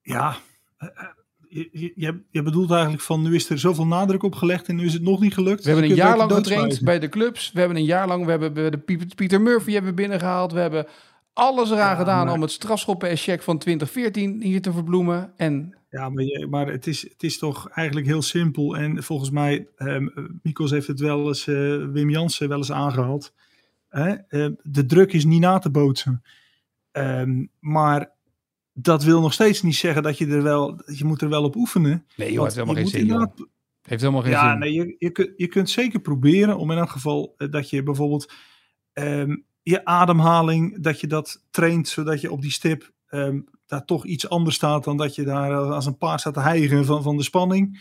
Ja, eh, eh, je, je- bedoelt eigenlijk van nu is er zoveel nadruk op gelegd en nu is het nog niet gelukt. We hebben een jaar lang getraind bij de clubs. We hebben een jaar lang, we hebben, de Piet- Pieter Murphy hebben binnengehaald. We hebben alles eraan Ja, gedaan maar- om het strafschoppen-check van 2014 hier te verbloemen. En Ja, maar, je- maar het, is, het is toch eigenlijk heel simpel. En volgens mij, ehm Mikos heeft het wel eens, eh, Wim Jansen wel eens aangehaald. Eh, de druk is niet na te bootsen. Ehm, maar dat wil nog steeds niet zeggen dat je er wel, je moet er wel op oefenen. nee, joh, heeft helemaal je geen zin, inderdaad- Heeft helemaal geen Ja, zin. nee, je, je, kunt, je kunt zeker proberen om in elk geval eh, dat je bijvoorbeeld ehm, je ademhaling, dat je dat traint zodat je op die stip ehm, daar toch iets anders staat dan dat je daar eh, als een paard staat te hijgen van, van de spanning.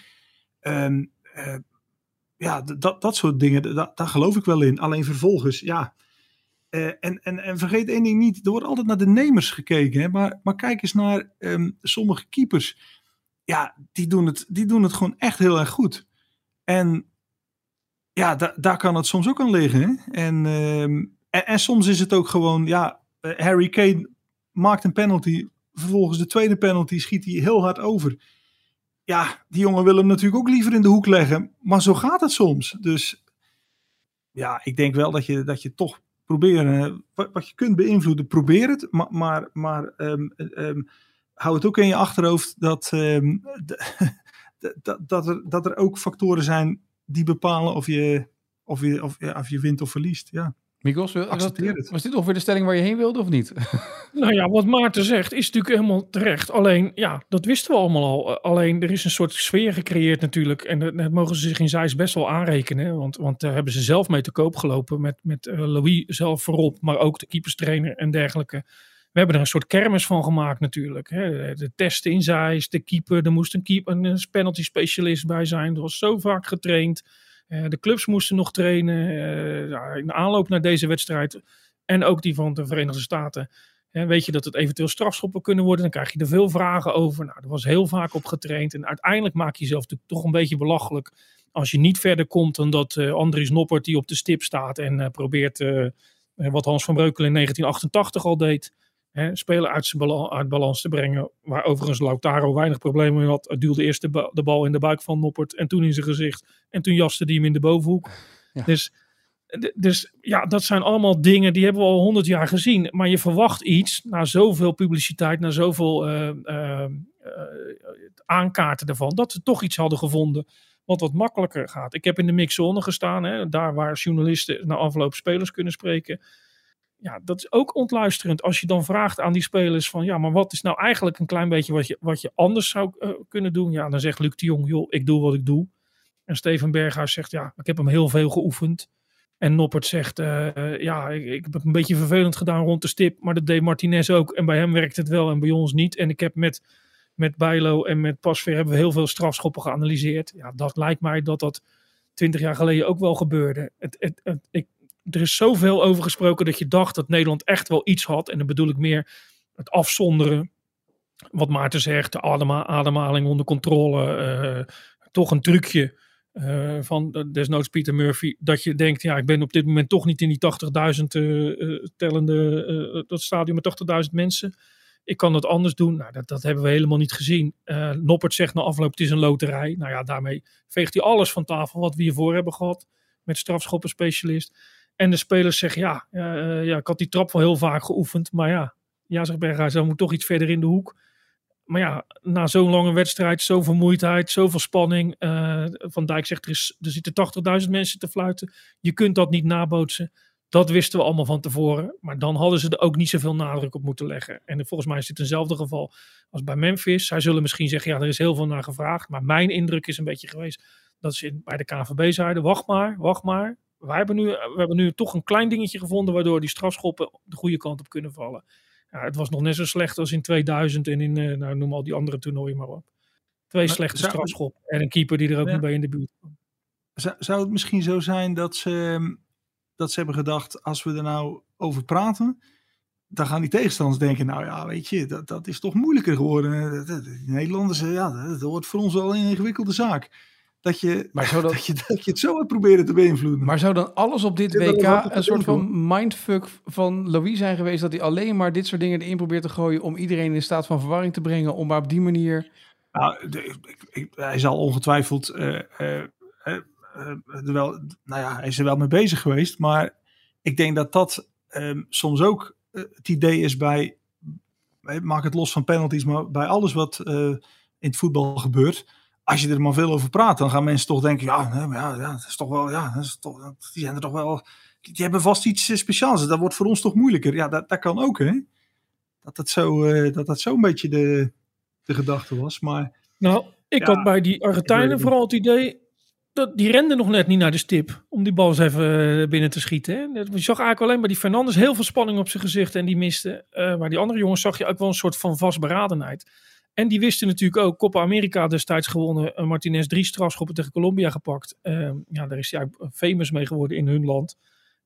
Ehm, eh, ja, dat, dat soort dingen, daar geloof ik wel in. Alleen vervolgens, ja. Eh, en, en, en vergeet één ding niet, er wordt altijd naar de nemers gekeken. Hè? Maar, maar kijk eens naar ehm, sommige keepers. Ja, die doen, het, die doen het gewoon echt heel erg goed. En ja, da daar kan het soms ook aan liggen. En, ehm, en, en soms is het ook gewoon, ja, eh, Harry Kane maakt een penalty. Vervolgens de tweede penalty schiet hij heel hard over. Ja, die jongen wil hem natuurlijk ook liever in de hoek leggen. Maar zo gaat het soms. Dus ja, ik denk wel dat je, dat je toch proberen, wat, wat je kunt beïnvloeden, probeer het. Maar, maar, maar ehm, ehm, hou het ook in je achterhoofd dat, ehm, dat, dat, er, dat er ook factoren zijn die bepalen of je, of je, of, of je wint of verliest. Ja. Mikos, was, het. was dit ongeveer de stelling waar je heen wilde of niet? Nou ja, wat Maarten zegt is natuurlijk helemaal terecht. Alleen, ja, dat wisten we allemaal al. Eh, Alleen, er is een soort sfeer gecreëerd natuurlijk. En dat, mogen ze zich in Zeist best wel aanrekenen. Want, want daar hebben ze zelf mee te koop gelopen. Met, met eh, Louis zelf voorop, maar ook de keeperstrainer en dergelijke. We hebben er een soort kermis van gemaakt natuurlijk. Hè. De testen in Zeist, de keeper. Er moest een, keeper, een penalty specialist bij zijn. Er was zo vaak getraind. Eh, de clubs moesten nog trainen. eh, in de aanloop naar deze wedstrijd. En ook die van de Verenigde Staten. Hè, weet je dat het eventueel strafschoppen kunnen worden? Dan krijg je er veel vragen over. Nou, er was heel vaak op getraind. En uiteindelijk maak je jezelf toch een beetje belachelijk. Als je niet verder komt dan dat eh, Andries Noppert die op de stip staat. En eh, probeert eh, eh, wat Hans van Breukelen in 1988 al deed. Hè, spelen uit, zijn uit balans te brengen. Waar overigens Lautaro weinig problemen mee had. Hij duwde eerst de, ba- de bal in de buik van Noppert. En toen in zijn gezicht. En toen jaste hij hem in de bovenhoek. Ja. Dus, dus ja, dat zijn allemaal dingen die hebben we al honderd jaar gezien. Maar je verwacht iets na zoveel publiciteit. Na zoveel eh, aankaarten ervan. Dat ze toch iets hadden gevonden wat wat makkelijker gaat. Ik heb in de mixzone gestaan. Hè, daar waar journalisten na afloop spelers kunnen spreken ja, dat is ook ontluisterend. Als je dan vraagt aan die spelers van, ja, maar wat is nou eigenlijk een klein beetje wat je, wat je anders zou eh, kunnen doen? Ja, dan zegt Luc de Jong, joh, ik doe wat ik doe. En Steven Berghuis zegt, ja, ik heb hem heel veel geoefend. En Noppert zegt, eh, ja, ik, ik heb het een beetje vervelend gedaan rond de stip, maar dat deed Martinez ook. En bij hem werkt het wel en bij ons niet. En ik heb met, met Bijlo en met Pasveer hebben we heel veel strafschoppen geanalyseerd. Ja, dat lijkt mij dat dat twintig jaar geleden ook wel gebeurde. Het, het- ik, er is zoveel over gesproken dat je dacht dat Nederland echt wel iets had. En dan bedoel ik meer het afzonderen. Wat Maarten zegt, de ademhaling onder controle. eh, toch een trucje eh, van desnoods Pieter Murphy. Dat je denkt, ja, ik ben op dit moment toch niet in die 80.000 eh, eh, tellende, dat stadion met 80.000 mensen. Ik kan dat anders doen. Nou, dat, dat hebben we helemaal niet gezien. Noppert zegt na afloop, het is een loterij. Nou ja, daarmee veegt hij alles van tafel wat we hiervoor hebben gehad. Met strafschoppenspecialist. En de spelers zeggen, ja, eh, ja, ik had die trap wel heel vaak geoefend. Maar ja, ja zegt Berghuis, dan moet toch iets verder in de hoek. Maar ja, na zo'n lange wedstrijd, zoveel vermoeidheid, zoveel spanning. eh, Van Dijk zegt, er, is, er zitten 80.000 mensen te fluiten. Je kunt dat niet nabootsen. Dat wisten we allemaal van tevoren. Maar dan hadden ze er ook niet zoveel nadruk op moeten leggen. En volgens mij is dit eenzelfde geval als bij Memphis. Zij zullen misschien zeggen, ja, er is heel veel naar gevraagd. Maar mijn indruk is een beetje geweest dat ze bij de KVB zeiden, wacht maar, wacht maar. Wij hebben nu, we hebben nu toch een klein dingetje gevonden waardoor die strafschoppen de goede kant op kunnen vallen. Ja, het was nog net zo slecht als in 2000 en in, eh, nou, noem al die andere toernooien maar op. Twee Maar slechte zou- strafschoppen en een keeper die er ook Ja. niet bij in de buurt kwam. Zou, zou het misschien zo zijn dat ze, dat ze hebben gedacht, als we er nou over praten, dan gaan die tegenstanders denken, nou ja, weet je, dat, dat is toch moeilijker geworden. Die Nederlanders, eh, ja, dat, dat wordt voor ons wel een ingewikkelde zaak. Dat je, Maar zou dat- dat je, dat je het zo hebt proberen te beïnvloeden. Maar zou dan alles op dit WK een soort van mindfuck van Louis zijn geweest? Dat hij alleen maar dit soort dingen erin probeert te gooien om iedereen in staat van verwarring te brengen. Om maar op die manier... Nou, de- ik, ik- hij zal ongetwijfeld er wel, nou ja, hij is er wel mee bezig geweest. Maar ik denk dat dat ehm, soms ook het idee is bij, maak het los van penalties, maar bij alles wat in het voetbal gebeurt. Als je er maar veel over praat, dan gaan mensen toch denken, ja, nee, maar ja, ja dat is toch wel, ja, dat is toch, die zijn er toch wel, die hebben vast iets eh, speciaals. Dat wordt voor ons toch moeilijker. Ja, dat, dat kan ook, hè. Dat dat zo, eh, dat dat zo'n beetje de, de gedachte was. Maar Nou, ik Ja, had bij die Argentijnen vooral het idee dat die renden nog net niet naar de stip om die bal eens even eh, binnen te schieten. Hè. Je zag eigenlijk alleen bij die Fernandes heel veel spanning op zijn gezicht en die miste. Maar die andere jongens zag je ook wel een soort van vastberadenheid. En die wisten natuurlijk ook, Copa America destijds gewonnen, eh, Martinez drie strafschoppen tegen Colombia gepakt. Eh, ja, daar is hij famous mee geworden in hun land.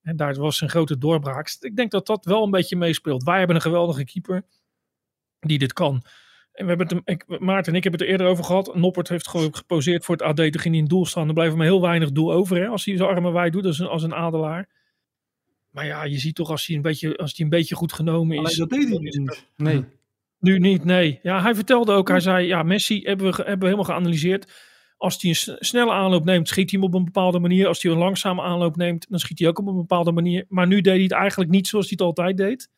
En daar was zijn grote doorbraak. Ik denk dat dat wel een beetje meespeelt. Wij hebben een geweldige keeper die dit kan. En we hebben het, ik, Maarten en ik hebben het er eerder over gehad. Noppert heeft gewoon geposeerd voor het AD. Toen ging hij in het doel staan. Dan blijft er maar heel weinig doel over. Hè, als hij zijn armen wijd doet als een, als een adelaar. Maar ja, je ziet toch als hij een beetje, als hij een beetje goed genomen is. Alleen dat deed hij niet. Nee. Nu niet, nee. Ja, hij vertelde ook, hij zei, ja, Messi hebben we, hebben we helemaal geanalyseerd. Als hij een snelle aanloop neemt, schiet hij hem op een bepaalde manier. Als hij een langzame aanloop neemt, dan schiet hij ook op een bepaalde manier. Maar nu deed hij het eigenlijk niet zoals hij het altijd deed.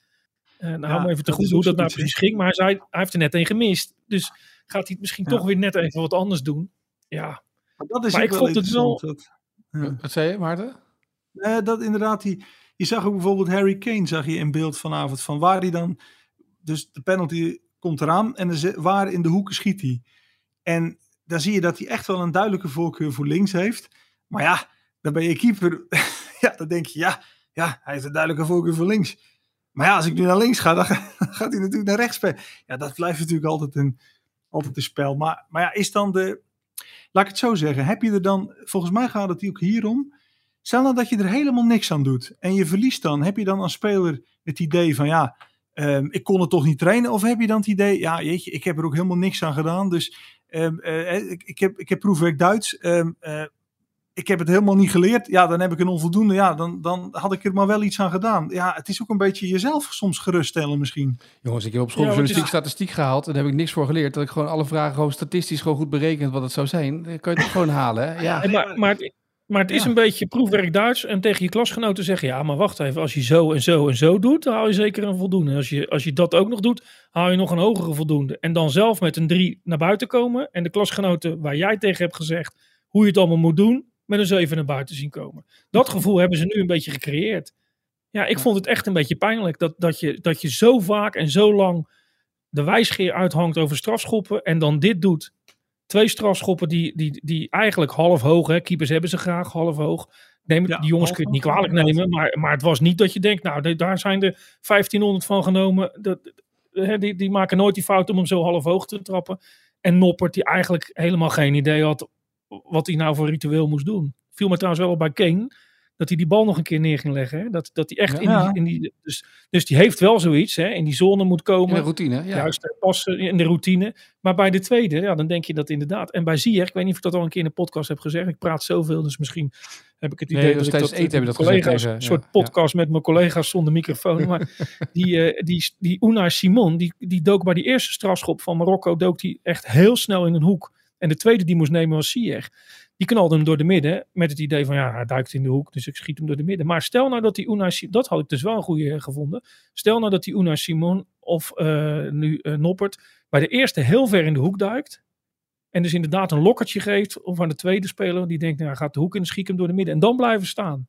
Uh, nou, hou me even te goed hoe dat nou precies ging. Maar hij zei, hij heeft er net een gemist. Dus gaat hij het misschien Ja. toch weer net even wat anders doen. Ja, Maar dat is Maar ik wel vond het wel- dat- ja. Wat zei je, Maarten? Eh, dat inderdaad, die, je zag ook bijvoorbeeld Harry Kane, zag je in beeld vanavond, van waar hij dan, dus de penalty komt eraan en waar in de hoeken schiet hij. En daar zie je dat hij echt wel een duidelijke voorkeur voor links heeft. Maar ja, dan ben je keeper, ja, dan denk je, ja, ja, hij heeft een duidelijke voorkeur voor links. Maar ja, als ik nu naar links ga, dan ga- dan gaat hij natuurlijk naar rechts. Ja, dat blijft natuurlijk altijd een, altijd een spel. Maar, maar ja, is dan de, laat ik het zo zeggen, heb je er dan, volgens mij gaat het ook hierom, Stel nou dat je er helemaal niks aan doet en je verliest dan. Heb je dan als speler het idee van ja, ehm, ik kon het toch niet trainen? Of heb je dan het idee, ja jeetje, ik heb er ook helemaal niks aan gedaan. Dus ehm, eh, ik, ik, heb, ik heb proefwerk Duits. ehm, eh, ik heb het helemaal niet geleerd. Ja, dan heb ik een onvoldoende. Ja, dan, dan had ik er maar wel iets aan gedaan. Ja, het is ook een beetje jezelf soms geruststellen misschien. Jongens, ik heb op school Ja, journalistiek het statistiek gehaald. En daar heb ik niks voor geleerd. Dat ik gewoon alle vragen gewoon statistisch gewoon goed berekend wat het zou zijn. Dan kan je het gewoon halen. Hè? Ja. Nee, maar, maar maar het is Ja. een beetje proefwerk Duits. En tegen je klasgenoten zeggen: ja, maar wacht even. Als je zo en zo en zo doet, dan haal je zeker een voldoende. Als je, als je dat ook nog doet, haal je nog een hogere voldoende. En dan zelf met een drie naar buiten komen. En de klasgenoten waar jij tegen hebt gezegd hoe je het allemaal moet doen, met een zeven naar buiten zien komen. Dat gevoel hebben ze nu een beetje gecreëerd. Ja, ik vond het echt een beetje pijnlijk dat, dat, je, dat je zo vaak en zo lang de wijsgeer uithangt over strafschoppen en dan dit doet. Twee strafschoppen die, die, die eigenlijk half hoog, hè, keepers hebben ze graag half hoog. Neem, Ja, die jongens kun je het niet kwalijk nemen, maar, maar het was niet dat je denkt, nou, daar zijn er 1500 van genomen. Dat, hè, die, die maken nooit die fout om hem zo half hoog te trappen. En Noppert, die eigenlijk helemaal geen idee had wat hij nou voor ritueel moest doen. Viel me trouwens wel op bij Kane, dat hij die bal nog een keer neer ging leggen. Hè? Dat, dat hij echt Ja. in, die, in die... Dus, dus die heeft wel zoiets, hè? in die zone moet In komen. de routine. Ja. Juist passen in de routine. Maar bij de tweede, ja, dan denk je dat inderdaad. En bij Ziyech, ik weet niet of ik dat al een keer in de podcast heb gezegd. Ik praat zoveel, dus misschien heb ik het Nee, idee dat dat, ik tijdens dat eten heb dat gezegd collega's, tegen- een soort ja. podcast met mijn collega's zonder microfoon. Maar die, eh, die, die Unai Simon, die, die dook bij die eerste strafschop van Marokko, dook die echt heel snel in een hoek. En de tweede die moest nemen was Ziyech. Die knalde hem door de midden met het idee van ja, hij duikt in de hoek, dus ik schiet hem door de midden. Maar stel nou dat die Unai Simon, dat had ik dus wel een goede gevonden. Stel nou dat die Unai Simon of eh, nu eh, Noppert bij de eerste heel ver in de hoek duikt. En dus inderdaad een lokkertje geeft of aan de tweede speler die denkt, nou hij gaat de hoek in schiet hem door de midden. En dan blijven staan.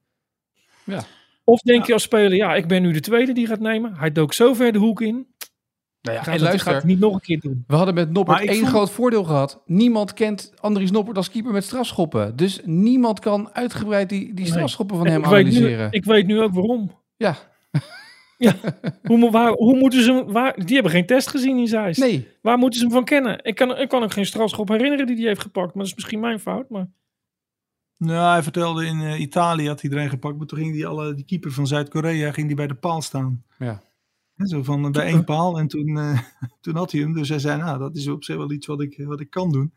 Ja. Of denk je als speler, ja, ik ben nu de tweede die gaat nemen. Hij dook zo ver de hoek in. Nou ja, Gaat en het, luister, gaat het niet nog een keer doen. we hadden met Noppert één vond- groot voordeel gehad. Niemand kent Andries Noppert als keeper met strafschoppen. Dus niemand kan uitgebreid die, die Nee. strafschoppen van En hem ik, weet nu, analyseren. ik weet nu ook waarom. Ja, Hoe, mo- waar, hoe moeten ze hem, waar, die hebben geen test gezien in Zeist. nee. Waar moeten ze hem van kennen? Ik kan, ik kan ook geen strafschop herinneren die hij heeft gepakt. Maar dat is misschien mijn fout. Maar Nou, hij vertelde in eh, Italië had hij iedereen gepakt, maar toen ging die, alle, die keeper van Zuid-Korea ging die bij de paal staan. Ja. Zo van eh, bij één paal en toen, eh, toen had hij hem. Dus hij zei, nou, dat is op zich wel iets wat ik, wat ik kan doen.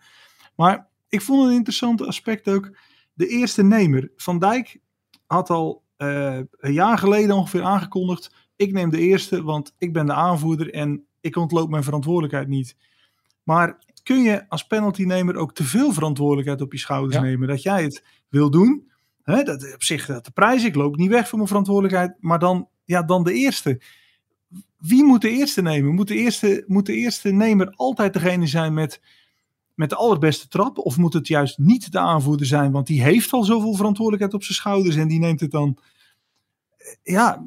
Maar ik vond een interessant aspect ook. De eerste nemer, Van Dijk, had al eh, een jaar geleden ongeveer aangekondigd. Ik neem de eerste, want ik ben de aanvoerder en ik ontloop mijn verantwoordelijkheid niet. Maar kun je als penaltynemer ook te veel verantwoordelijkheid op je schouders Ja. nemen? Dat jij het wil doen. Hè, dat, op zich dat de prijs, ik loop niet weg voor mijn verantwoordelijkheid. Maar dan, ja, dan de eerste. Wie moet de eerste nemen? Moet de eerste, moet de eerste nemer altijd degene zijn met, met de allerbeste trap? Of moet het juist niet de aanvoerder zijn? Want die heeft al zoveel verantwoordelijkheid op zijn schouders en die neemt het dan. Ja,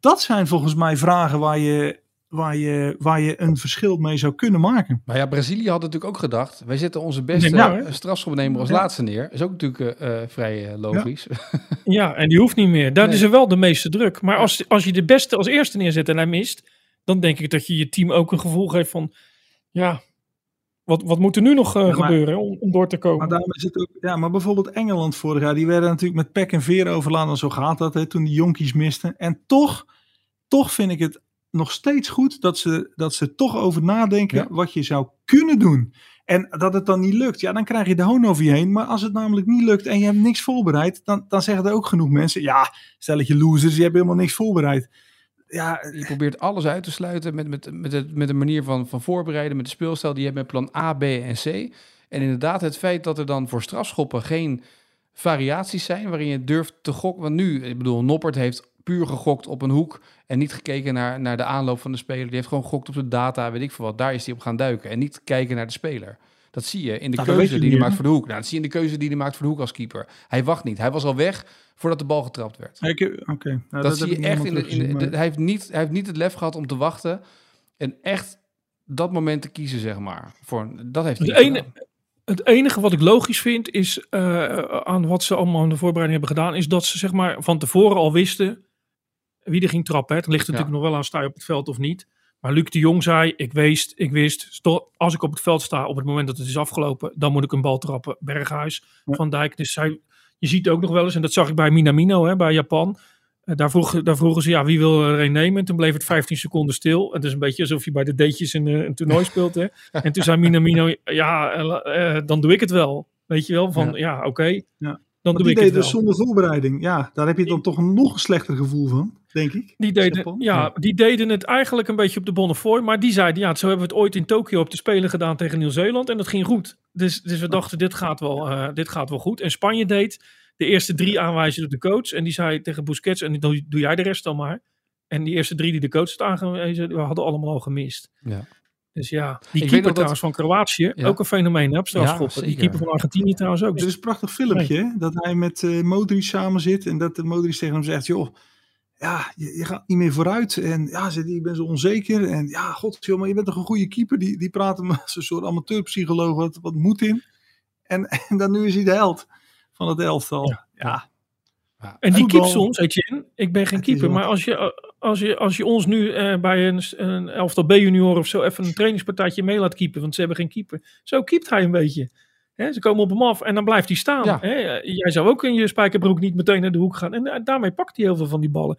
dat zijn volgens mij vragen waar je, waar, je, waar je een verschil mee zou kunnen maken. Maar ja, Brazilië had natuurlijk ook gedacht. Wij zetten onze beste eh, strafschopnemer als Ja. laatste neer. Is ook natuurlijk eh, eh, vrij eh, logisch. ja, en die hoeft niet meer. Daar Nee. is er wel de meeste druk. Maar als, als je de beste als eerste neerzet en hij mist. Dan denk ik dat je je team ook een gevoel geeft van. Ja, wat, wat moet er nu nog Ja, maar- gebeuren om, om door te komen? Maar daarom is het ook, ja, maar bijvoorbeeld Engeland vorig jaar, die werden natuurlijk met pek en veer overladen. En zo gaat dat, hè, toen die jonkies misten. En toch, toch vind ik het nog steeds goed dat ze, dat ze toch over nadenken Ja. wat je zou kunnen doen. En dat het dan niet lukt, ja, dan krijg je de hoon over je heen. Maar als het namelijk niet lukt en je hebt niks voorbereid, dan, dan zeggen er ook genoeg mensen: ja, stelletje losers, je hebt helemaal niks voorbereid. Ja, Je probeert alles uit te sluiten met, met, met, het, met een manier van, van voorbereiden, met de speelstijl die je hebt met plan A, B en C. En inderdaad, het feit dat er dan voor strafschoppen geen variaties zijn waarin je durft te gokken. Want nu, ik bedoel, Noppert heeft puur gegokt op een hoek en niet gekeken naar, naar de aanloop van de speler. Die heeft gewoon gegokt op de data, weet ik veel wat. Daar is hij op gaan duiken en niet kijken naar de speler. Dat zie je in de Nou, dat keuze die hij maakt voor de hoek. Nou, dat zie je in de keuze die hij maakt voor de hoek als keeper. Hij wacht niet. Hij was al weg voordat de bal getrapt werd. oké. Nou, Dat, zie je echt in de, helemaal in de- teruggezien, de- hij, heeft niet, hij heeft niet het lef gehad om te wachten en echt dat moment te kiezen, zeg maar. Voor, dat heeft hij ene-. Het enige wat ik logisch vind is eh, aan wat ze allemaal in de voorbereiding hebben gedaan, is dat ze zeg maar van tevoren al wisten wie er ging trappen. hè. Het ligt natuurlijk nog wel aan sta je op het veld of niet. Maar Luc de Jong zei, ik wist, ik wist, als ik op het veld sta op het moment dat het is afgelopen, dan moet ik een bal trappen. Berghuis. Van Dijk. Dus zij, je ziet ook nog wel eens, en dat zag ik bij Minamino, hè, bij Japan. Eh, daar, vroeg, daar vroegen ze, ja, wie wil er een nemen? En toen bleef het 15 seconden stil. Het is een beetje alsof je bij de deetjes een, eh, een toernooi speelt. Hè? En toen zei Minamino, ja, eh, dan doe ik het wel. Weet je wel, van Ja. ja, oké, Ja. Dan Want doe die ik het deed wel. dus zonder voorbereiding. Ja, daar heb je dan toch een nog een slechter gevoel van, denk ik. Die deden, ja, die deden het eigenlijk een beetje op de Bonnefoy. Maar die zeiden, ja, zo hebben we het ooit in Tokio op de Spelen gedaan tegen Nieuw-Zeeland. En dat ging goed. Dus, dus we dachten, dit gaat, wel, eh, dit gaat wel goed. En Spanje deed de eerste drie aanwijzen door de coach. En die zei tegen Busquets, en dan doe jij de rest dan maar. En die eerste drie die de coach had aangewezen, we hadden allemaal al gemist. Ja. Dus ja, die keeper dat- trouwens van Kroatië, Ja. ook een fenomeen hè, op strafschoppen. Ja, die keeper van Argentinië trouwens ook. Er is een prachtig filmpje, hè, dat hij met eh Modric samen zit. En dat de Modric tegen hem zegt, joh, ja, je, je gaat niet meer vooruit. En ja, zegt hij, ik ben zo onzeker. En ja, god, joh, maar je bent toch een goede keeper. Die, die praat hem als een soort amateurpsycholoog wat, wat moed in. En, en dan nu is hij de held van het elftal. Ja. Ja, En die Voetbal- keept soms, Etienne, ik ben geen keeper, maar als je, als je, als je ons nu eh, bij een, een elftal B-junior of zo even een trainingspartijtje mee laat keepen, want ze hebben geen keeper. Zo keept hij een beetje. Ze komen op hem af en dan blijft hij staan. Ja. Jij zou ook in je spijkerbroek niet meteen naar de hoek gaan. En eh, daarmee pakt hij heel veel van die ballen.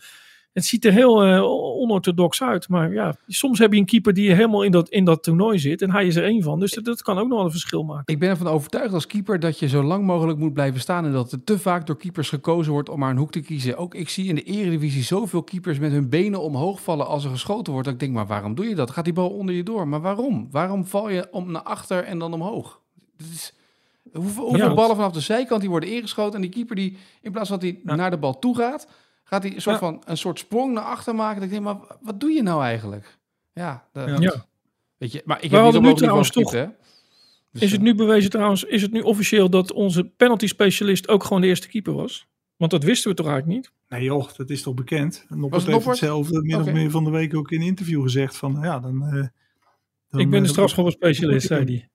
Het ziet er heel eh, onorthodox uit. Maar ja, soms heb je een keeper die helemaal in dat, in dat toernooi zit. En hij is er één van. Dus dat, dat kan ook nog wel een verschil maken. Ik ben ervan overtuigd als keeper dat je zo lang mogelijk moet blijven staan. En dat er te vaak door keepers gekozen wordt om maar een hoek te kiezen. Ook ik zie in de eredivisie zoveel keepers met hun benen omhoog vallen als er geschoten wordt. Dat ik denk, maar waarom doe je dat? Gaat die bal onder je door? Maar waarom? Waarom val je om naar achter en dan omhoog? Dit is, hoeveel hoeveel Ja. ballen vanaf de zijkant die worden ingeschoten. En die keeper die in plaats van dat hij Ja. naar de bal toe gaat, gaat hij een soort Ja. van een soort sprong naar achter maken. Dat ik denk, maar wat doe je nou eigenlijk? Ja, dat, Ja. Weet je, maar ik heb niet op nu trouwens hè? Dus, Is het eh, nu bewezen trouwens, is het nu officieel dat onze penalty specialist ook gewoon de eerste keeper was? Want dat wisten we toch eigenlijk niet? nee joh, dat is toch bekend. Was Noppert het heeft Noppert? hetzelfde min of meer van de week ook in een interview gezegd. Van ja, dan... eh, dan, ik ben eh, de strafschoppenspecialist, zei hij.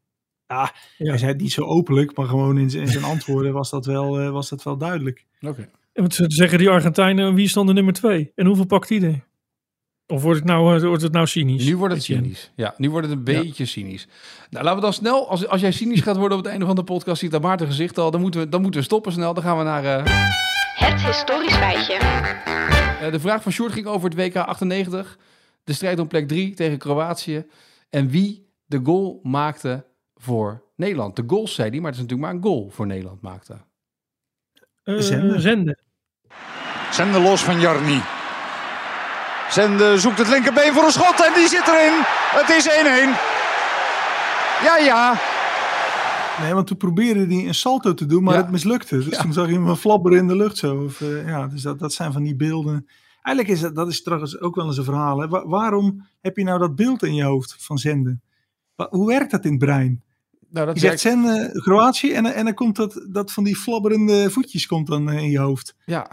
Ja, Ja. hij zei het niet zo openlijk, maar gewoon in zijn, in zijn antwoorden was dat, wel, eh, was dat wel duidelijk. Oké. En ze zeggen die Argentijnen, wie is dan de nummer twee? En hoeveel pakt die er? Of wordt het nou, eh, wordt het nou cynisch? Nu wordt het cynisch. Ja, nu wordt het een beetje cynisch. Nou, laten we dan snel, als, als jij cynisch gaat worden op het einde van de podcast, ziet dat Maarten gezicht al, dan moeten we, dan moeten we stoppen snel. Dan gaan we naar... eh, Het historisch feitje. eh, de vraag van Sjoerd ging over het WK 98. De strijd om plek 3 tegen Kroatië. En wie de goal maakte voor Nederland. De goals zei hij, maar het is natuurlijk maar een goal voor Nederland maakte. Eh, Zenden. zenden. Zende los van Jarni. Zende zoekt het linkerbeen voor een schot en die zit erin. Het is 1-1. Ja, ja. Nee, want toen probeerde hij een salto te doen, maar Ja. het mislukte. Dus toen zag je hem een flabber in de lucht zo. Of, eh, ja, dus dat, dat zijn van die beelden. Eigenlijk is dat, dat is trouwens ook wel eens een verhaal. Hè. Wa- waarom heb je nou dat beeld in je hoofd van zenden? Wa- hoe werkt dat in het brein? Nou, dat Je zegt zenden Kroatië en, en dan komt dat, dat van die flabberende voetjes komt dan eh, in je hoofd. Ja,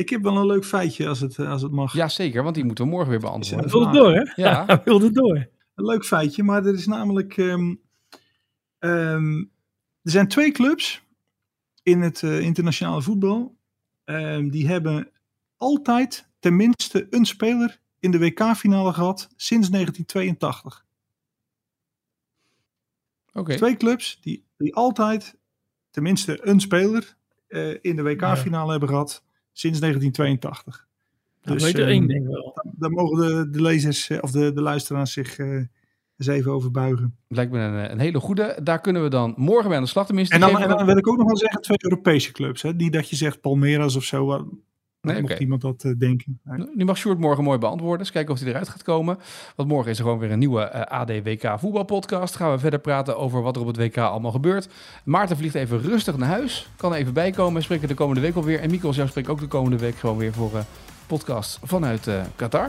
Ik heb wel een leuk feitje als het, eh, als het mag. ja, zeker, want die moeten we morgen weer beantwoorden. Hij wilde door, hè? Ja. Hij wilde door. Een leuk feitje, maar er is namelijk. ehm, ehm, er zijn twee clubs in het eh, internationale voetbal. ehm, die hebben altijd tenminste een speler in de WK-finale gehad sinds 1982. Oké. Twee clubs die, die altijd tenminste een speler eh, in de WK-finale hebben gehad sinds 1982. Dan Dus, weet er ehm, één ding wel. Daar mogen de, de lezers eh, of de, de luisteraars zich eh, eens even over buigen. Lijkt me een, een hele goede. Daar kunnen we dan morgen bij aan de slag. Tenminste, En dan, en dan wil ik ook nog wel zeggen twee Europese clubs. Hè? Die dat je zegt Palmeiras of zo. Uh, Nee, mocht iemand dat eh, denken. Nee. Nu mag Sjoerd morgen mooi beantwoorden. Dus kijken of hij eruit gaat komen. Want morgen is er gewoon weer een nieuwe eh, AD-WK voetbalpodcast. Gaan we verder praten over wat er op het WK allemaal gebeurt. Maarten vliegt even rustig naar huis. Kan er even bijkomen. Spreken de komende week alweer. En Mikkel, jou spreekt ook de komende week gewoon weer voor eh podcast vanuit eh, Qatar.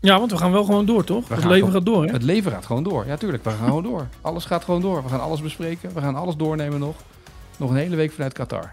Ja, want we gaan wel gewoon door, toch? We Het leven gewoon- gaat door, hè? Het leven gaat gewoon door. Ja, tuurlijk. We gaan gewoon door. Alles gaat gewoon door. We gaan alles bespreken. We gaan alles doornemen nog. Nog een hele week vanuit Qatar.